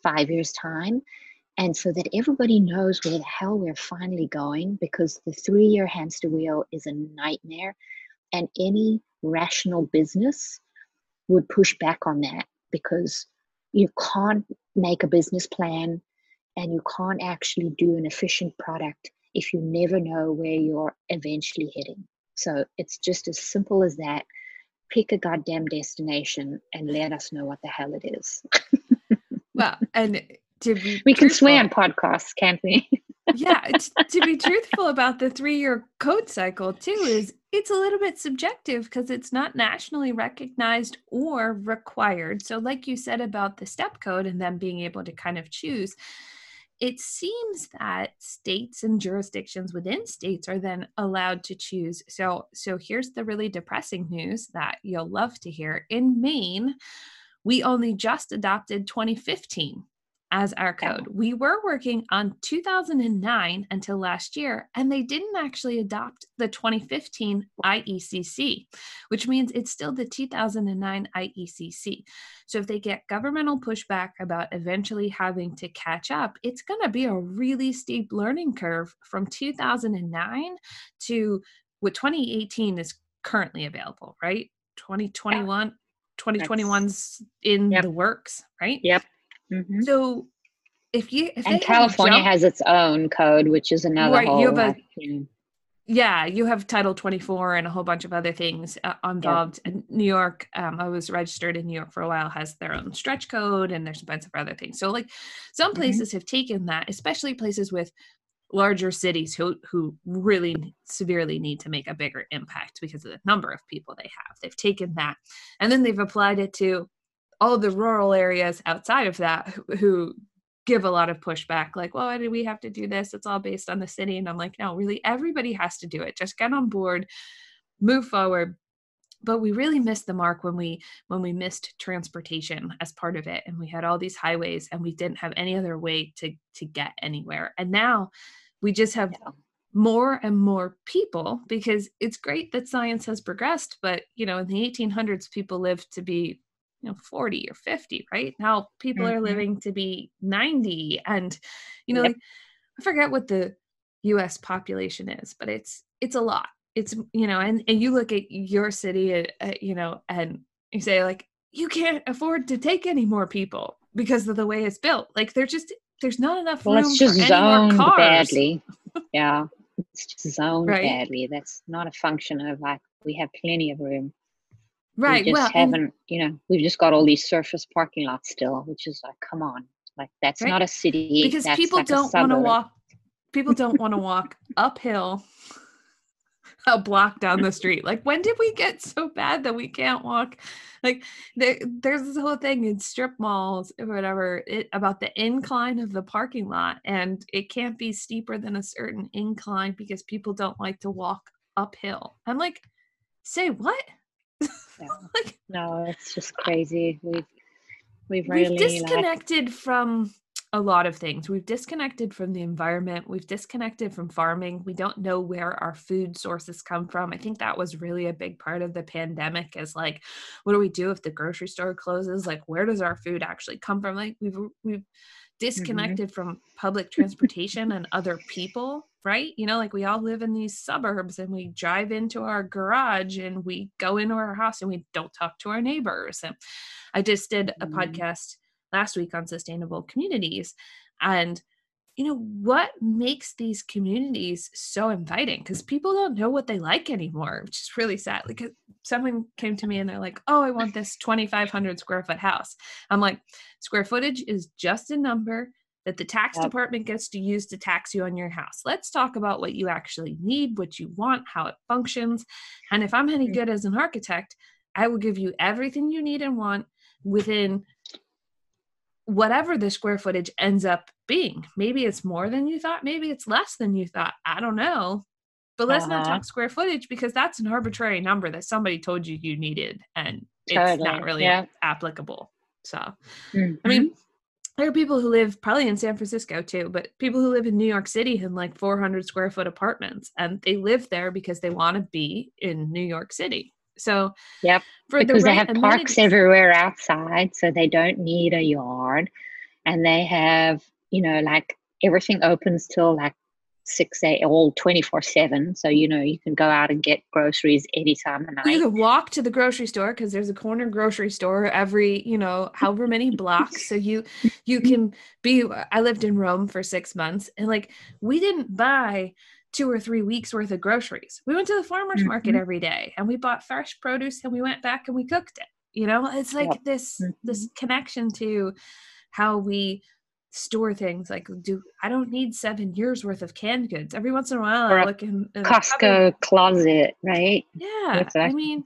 five years time and so that everybody knows where the hell we're finally going because the three year hamster wheel is a nightmare and any rational business would push back on that because you can't make a business plan and you can't actually do an efficient product if you never know where you're eventually heading. So it's just as simple as that. Pick a goddamn destination and let us know what the hell it is. <laughs> well, and to be we can swear on podcasts, can't we? <laughs> yeah, to be truthful about the three-year code cycle too is it's a little bit subjective because it's not nationally recognized or required. So, like you said about the step code and them being able to kind of choose, it seems that states and jurisdictions within states are then allowed to choose. So, so here's the really depressing news that you'll love to hear. In Maine, we only just adopted 2015 as our code. We were working on 2009 until last year, and they didn't actually adopt the 2015 IECC, which means it's still the 2009 IECC. So if they get governmental pushback about eventually having to catch up, it's going to be a really steep learning curve from 2009 to what 2018 is currently available, right? 2021. 2021's in Yep. the works, right? Yep. Mhm. So if you if And California jumped- has its own code, which is another Right, you whole. have a- like, you know, yeah you have title 24 and a whole bunch of other things uh, involved and new york um, i was registered in new york for a while has their own stretch code and there's a bunch of other things so like some Mhm. places have taken that especially places with larger cities who who really severely need to make a bigger impact because of the number of people they have they've taken that and then they've applied it to all the rural areas outside of that who, who give a lot of pushback like well why do we have to do this? It's all based on the city. And i'm like no really everybody has to do it. Just get on board move forward. But we really missed the mark when we when we missed transportation as part of it and we had all these highways and we didn't have any other way to to get anywhere. And now we just have Yeah. more and more people because it's great that science has progressed but you know in the 1800s people lived to be you know 40 or 50 right now people are Mhm. living to be 90 and you know Yep. like i forget what the us population is but it's it's a lot it's you know and, and you look at your city uh, uh, you know and you say like you can't afford to take any more people because of the way it's built like there's just there's not enough Well, room it's just for any more cars badly. Yeah, it's just zoned Right. badly. That's not a function of like we have plenty of room. Right We just well haven't, you know, we've just got all these surface parking lots still, which is like, come on, like that's Right. not a city. because people like don't want to walk people don't want to walk uphill <laughs> a block down the street like when did we get so bad that we can't walk like there, there's this whole thing in strip malls or whatever it, about the incline of the parking lot and it can't be steeper than a certain incline because people don't like to walk uphill i'm like say what Yeah. <laughs> like No, it's just crazy. We've we've we've really like disconnected from a lot of things. We've disconnected from the environment. We've disconnected from farming. We don't know where our food sources come from. I think that was really a big part of the pandemic is like, what do we do if the grocery store closes? Like, where does our food actually come from? Like, we've we've mm-hmm. disconnected from public transportation and other people, right? You know, like we all live in these suburbs and we drive into our garage and we go into our house and we don't talk to our neighbors. And I just did a Mhm. podcast last week on sustainable communities and you know what makes these communities so inviting because people don't know what they like anymore which is really sad like uh, someone came to me and they're like oh i want this 2500 square foot house i'm like square footage is just a number that the tax Yep. department gets to use to tax you on your house let's talk about what you actually need what you want how it functions and if i'm any Mm. good as an architect i will give you everything you need and want within whatever the square footage ends up being. Maybe it's more than you thought, maybe it's less than you thought. I don't know. But let's not Uh-huh. talk square footage because that's an arbitrary number that somebody told you you needed and it's not really yeah. applicable. So, I Mhm. mean, there are people who live probably in San Francisco too, but people who live in New York City in like 400 square foot apartments and they live there because they want to be in New York City. So, Yep, for because the they have parks everywhere outside, so they don't need a yard, and they have you know like everything opens till like six a all twenty four seven. So you know you can go out and get groceries anytime of You can walk to the grocery store because there's a corner grocery store every, you know, however many blocks. So you you can be I lived in Rome for 6 months and like we didn't buy 2 or 3 weeks worth of groceries. We went to the farmers market Mhm. every day and we bought fresh produce and we went back and we cooked it. You know, it's like Yep. this this connection to how we store things like do I don't need 7 years worth of canned goods. Every once in a while Or I look in, Costco cupboard. closet, right? Yeah. I mean,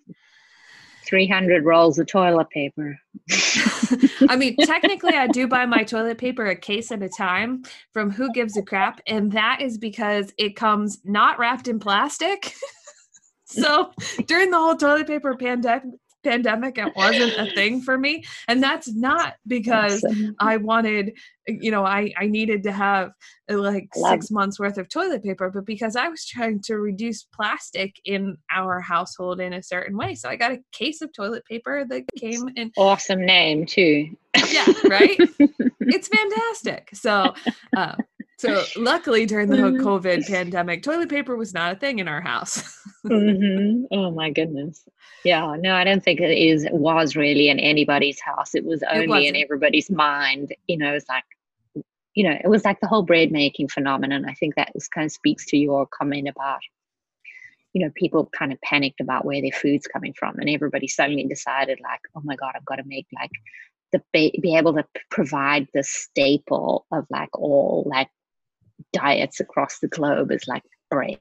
Three hundred rolls of toilet paper. <laughs> I mean, technically, I do buy my toilet paper a case at a time from Who Gives a Crap, and that is because it comes not wrapped in plastic. <laughs> so during the whole toilet paper pandemic, pandemic, it wasn't a thing for me, and that's not because Awesome. I wanted, you know, I I needed to have uh, like Love- six months worth of toilet paper, but because I was trying to reduce plastic in our household in a certain way, so I got a case of toilet paper that came in awesome name too. yeah, right? <laughs> it's fantastic. So, uh, So luckily during the whole COVID pandemic, toilet paper was not a thing in our house. mm-hmm. Oh my goodness. Yeah, no, I don't think it is was really in anybody's house. It was only it in everybody's mind. You know, it's like you know, it was like the whole bread making phenomenon. I think that was kind of speaks to your comment about, you know, people kind of panicked about where their food's coming from, and everybody suddenly decided, like, oh my god, I've got to make like the be able to provide the staple of like all like diets across the globe is like bread.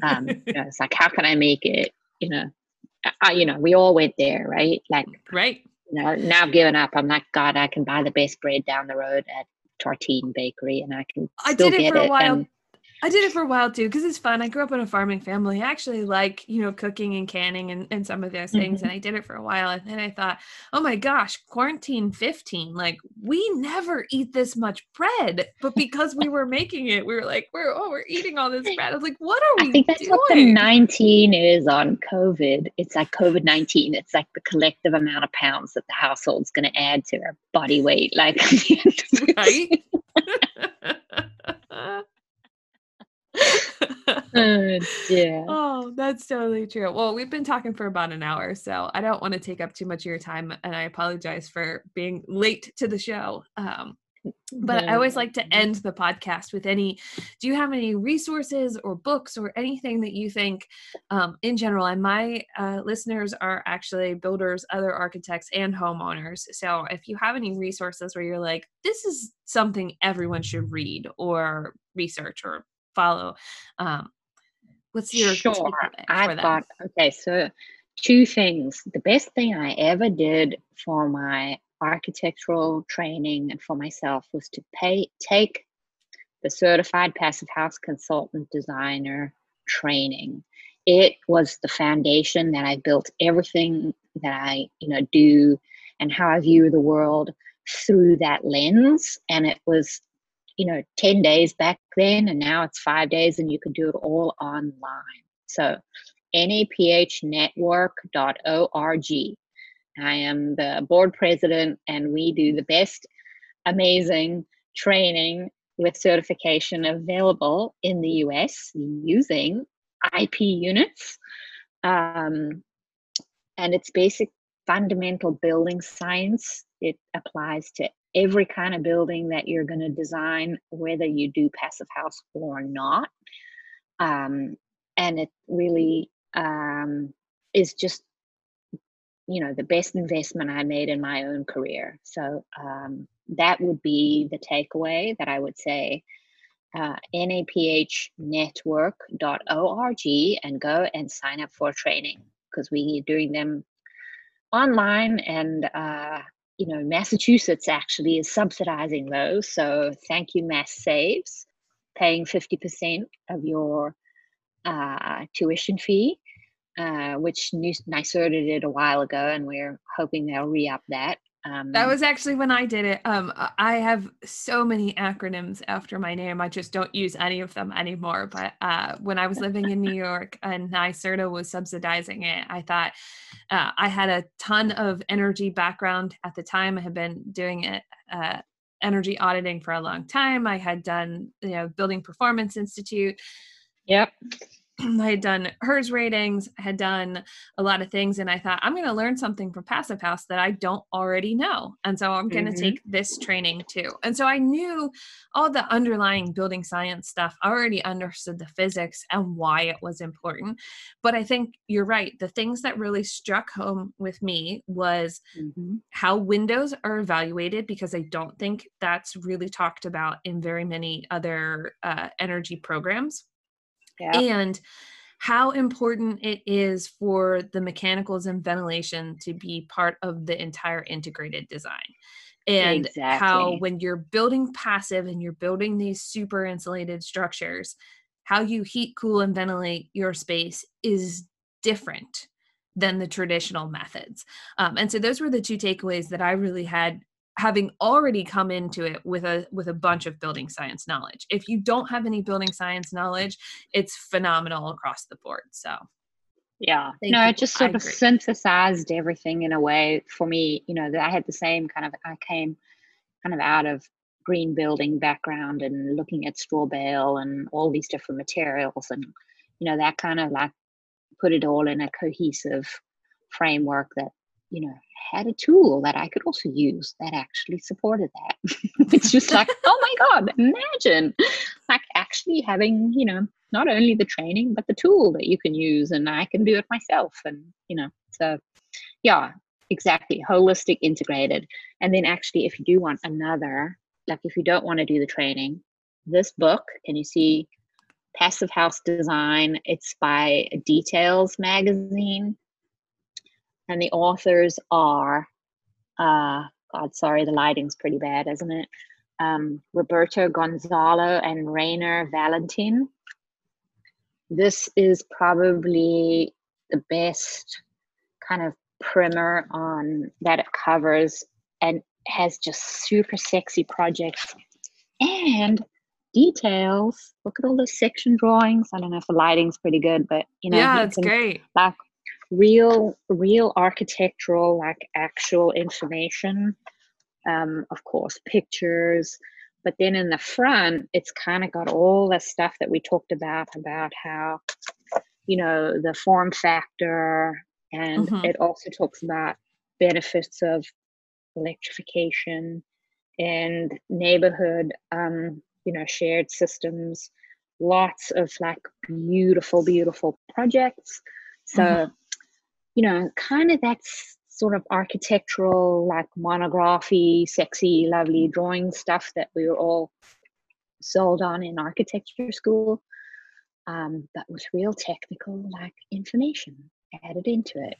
Um, <laughs> you know, it's like how can I make it? You know, I, you know, we all went there, right? Like, right. You know, now I've given up. I'm like, God, I can buy the best bread down the road at Tartine Bakery, and I can. I did it for a while. I did it for a while too because it's fun. I grew up in a farming family. I actually like, you know, cooking and canning and, and some of those things. Mm-hmm. And I did it for a while. And then I thought, oh my gosh, quarantine 15, like we never eat this much bread. But because we were making it, we were like, we're oh, we're eating all this bread. I was like, what are we I think that's doing? what the 19 is on COVID. It's like COVID 19. It's like the collective amount of pounds that the household's gonna add to our body weight. Like <laughs> right. <laughs> <laughs> <laughs> yeah. Oh, that's totally true. Well, we've been talking for about an hour, so I don't want to take up too much of your time, and I apologize for being late to the show. Um, but I always like to end the podcast with any. Do you have any resources or books or anything that you think, um, in general? And my uh, listeners are actually builders, other architects, and homeowners. So if you have any resources where you're like, this is something everyone should read or research or follow. Um, what's your sure? I've got okay. So two things. The best thing I ever did for my architectural training and for myself was to pay take the certified passive house consultant designer training it was the foundation that i built everything that i you know do and how i view the world through that lens and it was you know 10 days back then and now it's five days and you can do it all online. So naphnetwork.org i am the board president and we do the best amazing training with certification available in the us using ip units. Um, and it's basic fundamental building science. It applies to every kind of building that you're going to design, whether you do passive house or not. Um, and it really um, is just, you know, the best investment I made in my own career. So um, that would be the takeaway that I would say. Uh, naphnetwork.org and go and sign up for training because we're doing them online and uh, you know, Massachusetts actually is subsidizing those. So thank you, Mass Saves, paying 50% of your uh, tuition fee, uh, which NYSERDA did a while ago, and we're hoping they'll re up that. Um, that was actually when I did it. Um, I have so many acronyms after my name. I just don't use any of them anymore. But uh, when I was living in New York and NYSERDA was subsidizing it, I thought uh, I had a ton of energy background at the time. I had been doing it. Uh, energy auditing for a long time. I had done, you know, Building Performance Institute. Yep. I had done HERS ratings, had done a lot of things, and I thought I'm going to learn something from Passive House that I don't already know. And so I'm going to mm-hmm. take this training too. And so I knew all the underlying building science stuff, I already understood the physics and why it was important. But I think you're right. The things that really struck home with me was mm-hmm. how windows are evaluated, because I don't think that's really talked about in very many other uh, energy programs yeah. and how important it is for the mechanicals and ventilation to be part of the entire integrated design and exactly. how when you're building passive and you're building these super insulated structures how you heat cool and ventilate your space is different than the traditional methods um, and so those were the two takeaways that i really had having already come into it with a with a bunch of building science knowledge. If you don't have any building science knowledge, it's phenomenal across the board. So yeah no you. it just sort I of agree. synthesized everything in a way for me you know that i had the same kind of i came kind of out of green building background and looking at straw bale and all these different materials and you know that kind of like put it all in a cohesive framework that you know had a tool that I could also use that actually supported that. <laughs> it's just like, oh my God, imagine like actually having, you know, not only the training, but the tool that you can use and I can do it myself. And, you know, so yeah, exactly. Holistic, integrated. And then actually, if you do want another, like if you don't want to do the training, this book, can you see Passive House Design? It's by Details Magazine and the authors are uh, God, sorry, the lighting's pretty bad, isn't it? Um, Roberto Gonzalo and Rainer Vallentin. This is probably the best kind of primer on that it covers and has just super sexy projects and details. Look at all those section drawings. I don't know if the lighting's pretty good, but you know, yeah, it's great. Like real real architectural like actual information um, of course pictures. But then in the front it's kind of got all the stuff that we talked about about how you know the form factor and mm-hmm. it also talks about benefits of electrification and neighborhood um, you know shared systems. Lots of like beautiful beautiful projects. So mm-hmm you know, kind of that's sort of architectural, like monography, sexy, lovely drawing stuff that we were all sold on in architecture school. Um, but with real technical, like information added into it.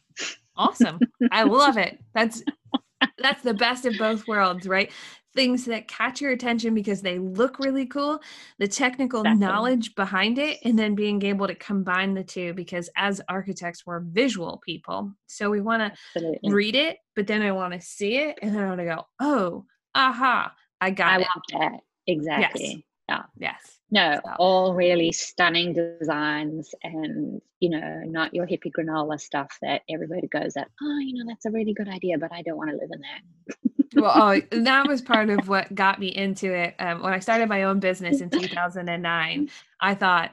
Awesome. I love it. That's <laughs> that's the best of both worlds, right? Things that catch your attention because they look really cool, the technical knowledge behind it, and then being able to combine the two because as architects, we're visual people. So we want to read it, but then I want to see it, and then I want to go, oh, aha, I got I it. Want that. Exactly. Yes. Yeah. Yes. No, so. all really stunning designs and, you know, not your hippie granola stuff that everybody goes at, oh, you know, that's a really good idea, but I don't want to live in that. Well, oh, that was part of what got me into it. Um, when I started my own business in 2009, I thought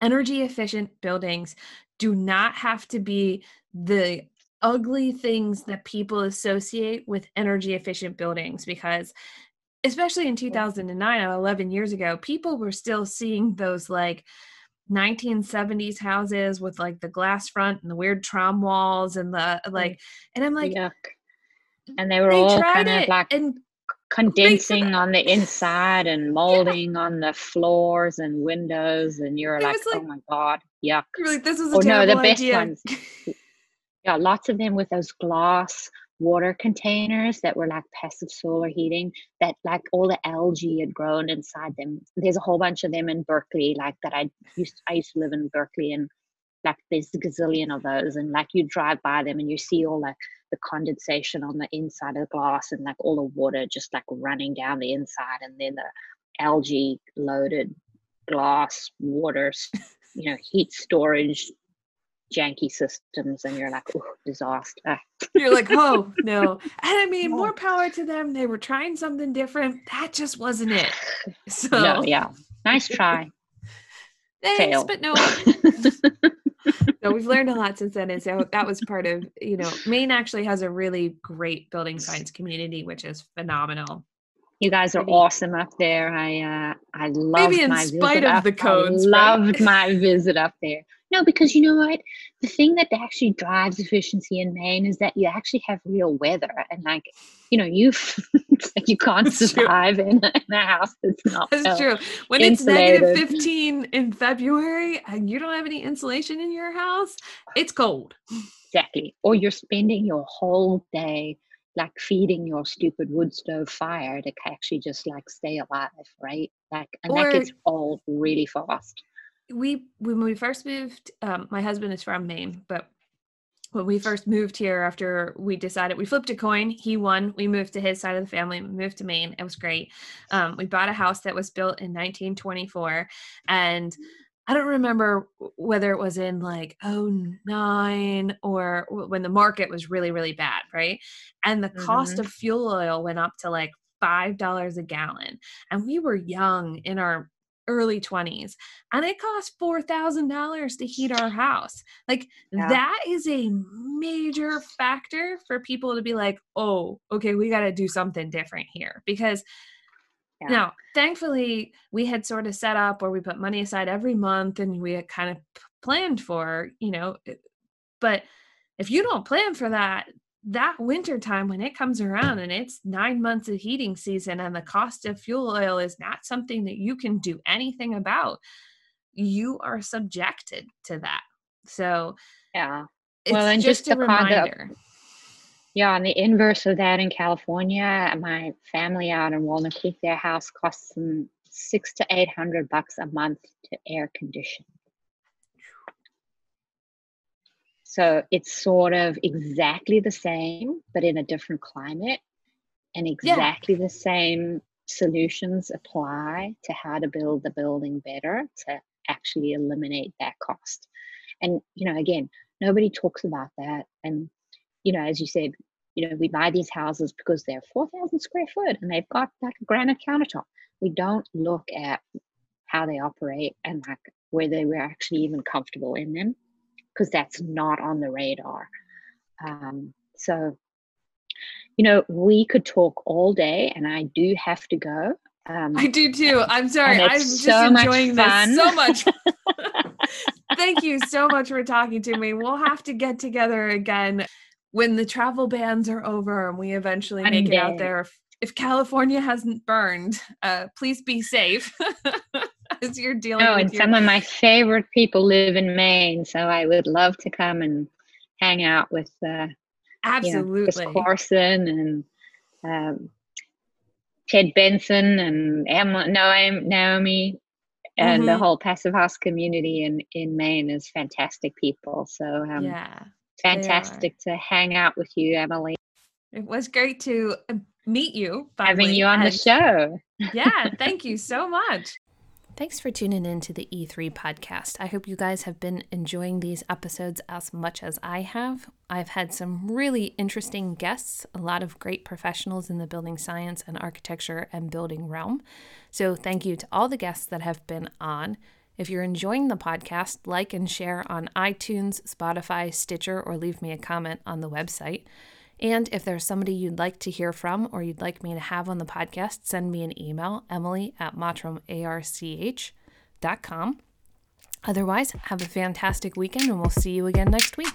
energy efficient buildings do not have to be the ugly things that people associate with energy efficient buildings because especially in 2009 11 years ago people were still seeing those like 1970s houses with like the glass front and the weird Trombe walls and the like and i'm like Yuck. And they were they all kind of like condensing on the <laughs> inside and molding yeah. on the floors and windows and you're like, like, oh my god yuck like this is a oh, no the best idea. ones <laughs> yeah lots of them with those glass water containers that were like passive solar heating that like all the algae had grown inside them there's a whole bunch of them in berkeley like that i used i used to live in berkeley and like there's a gazillion of those and like you drive by them and you see all the the condensation on the inside of the glass and like all the water just like running down the inside and then the algae loaded glass water you know <laughs> heat storage janky systems and you're like, oh, disaster. you're like, oh, no. <laughs> And I mean, more power to them. They were trying something different. That just wasn't it. So, no, yeah. Nice try. <laughs> Thanks, Fail. but no. No, we've learned a lot since then. And so that was part of, you know, Maine actually has a really great building science community, which is phenomenal. You guys are awesome up there. I uh I love Maybe in spite of up. the codes. I loved right? my visit up there. No, because you know what? The thing that actually drives efficiency in Maine is that you actually have real weather, and like, you know, you like <laughs> you can't survive in, in, a house that's not. That's true. When insulated. it's negative fifteen in February and you don't have any insulation in your house, it's cold. Exactly. Or you're spending your whole day like feeding your stupid wood stove fire to actually just like stay alive, right? Like, and or, that gets old really fast we when we first moved um, my husband is from maine but when we first moved here after we decided we flipped a coin he won we moved to his side of the family we moved to maine it was great um, we bought a house that was built in 1924 and i don't remember whether it was in like 09 or when the market was really really bad right and the mm-hmm. cost of fuel oil went up to like $5 a gallon. And we were young in our early 20s and it cost $4,000 to heat our house. Like yeah. that is a major factor for people to be like, "Oh, okay, we got to do something different here." Because yeah. now, thankfully, we had sort of set up where we put money aside every month and we had kind of planned for, you know, but if you don't plan for that, that winter time when it comes around and it's nine months of heating season and the cost of fuel oil is not something that you can do anything about you are subjected to that. So yeah. Well and just, just a reminder. Yeah on the inverse of that in california my family out in walnut creek their house costs them six to eight hundred bucks a month to air condition So it's sort of exactly the same, but in a different climate, and exactly yeah. the same solutions apply to how to build the building better to actually eliminate that cost. And, you know, again, nobody talks about that. And, you know, as you said, you know, we buy these houses because they're 4,000 square foot and they've got like a granite countertop. We don't look at how they operate and like whether we're actually even comfortable in them because that's not on the radar. Um, so, you know, we could talk all day, and I do have to go. Um, I do too. I'm sorry. I'm just so enjoying this so much. <laughs> Thank you so much for talking to me. We'll have to get together again when the travel bans are over and we eventually One make day. it out there. If, if California hasn't burned, uh, please be safe. <laughs> <laughs> as you're dealing oh, and your... some of my favorite people live in Maine, so I would love to come and hang out with uh, absolutely you know, Chris Corson and um, Tedd Benson and Emma, Naomi and mm-hmm. the whole passive house community in in Maine is fantastic people. So um, yeah, fantastic to hang out with you, Emily. It was great to uh, meet you. Finally. Having you on and the show. yeah, <laughs> thank you so much. Thanks for tuning in to the E3 podcast. I hope you guys have been enjoying these episodes as much as I have. I've had some really interesting guests, a lot of great professionals in the building science and architecture and building realm. So, thank you to all the guests that have been on. If you're enjoying the podcast, like and share on iTunes, Spotify, Stitcher, or leave me a comment on the website. And if there's somebody you'd like to hear from or you'd like me to have on the podcast, send me an email, emily at mottramarch.com. Otherwise, have a fantastic weekend and we'll see you again next week.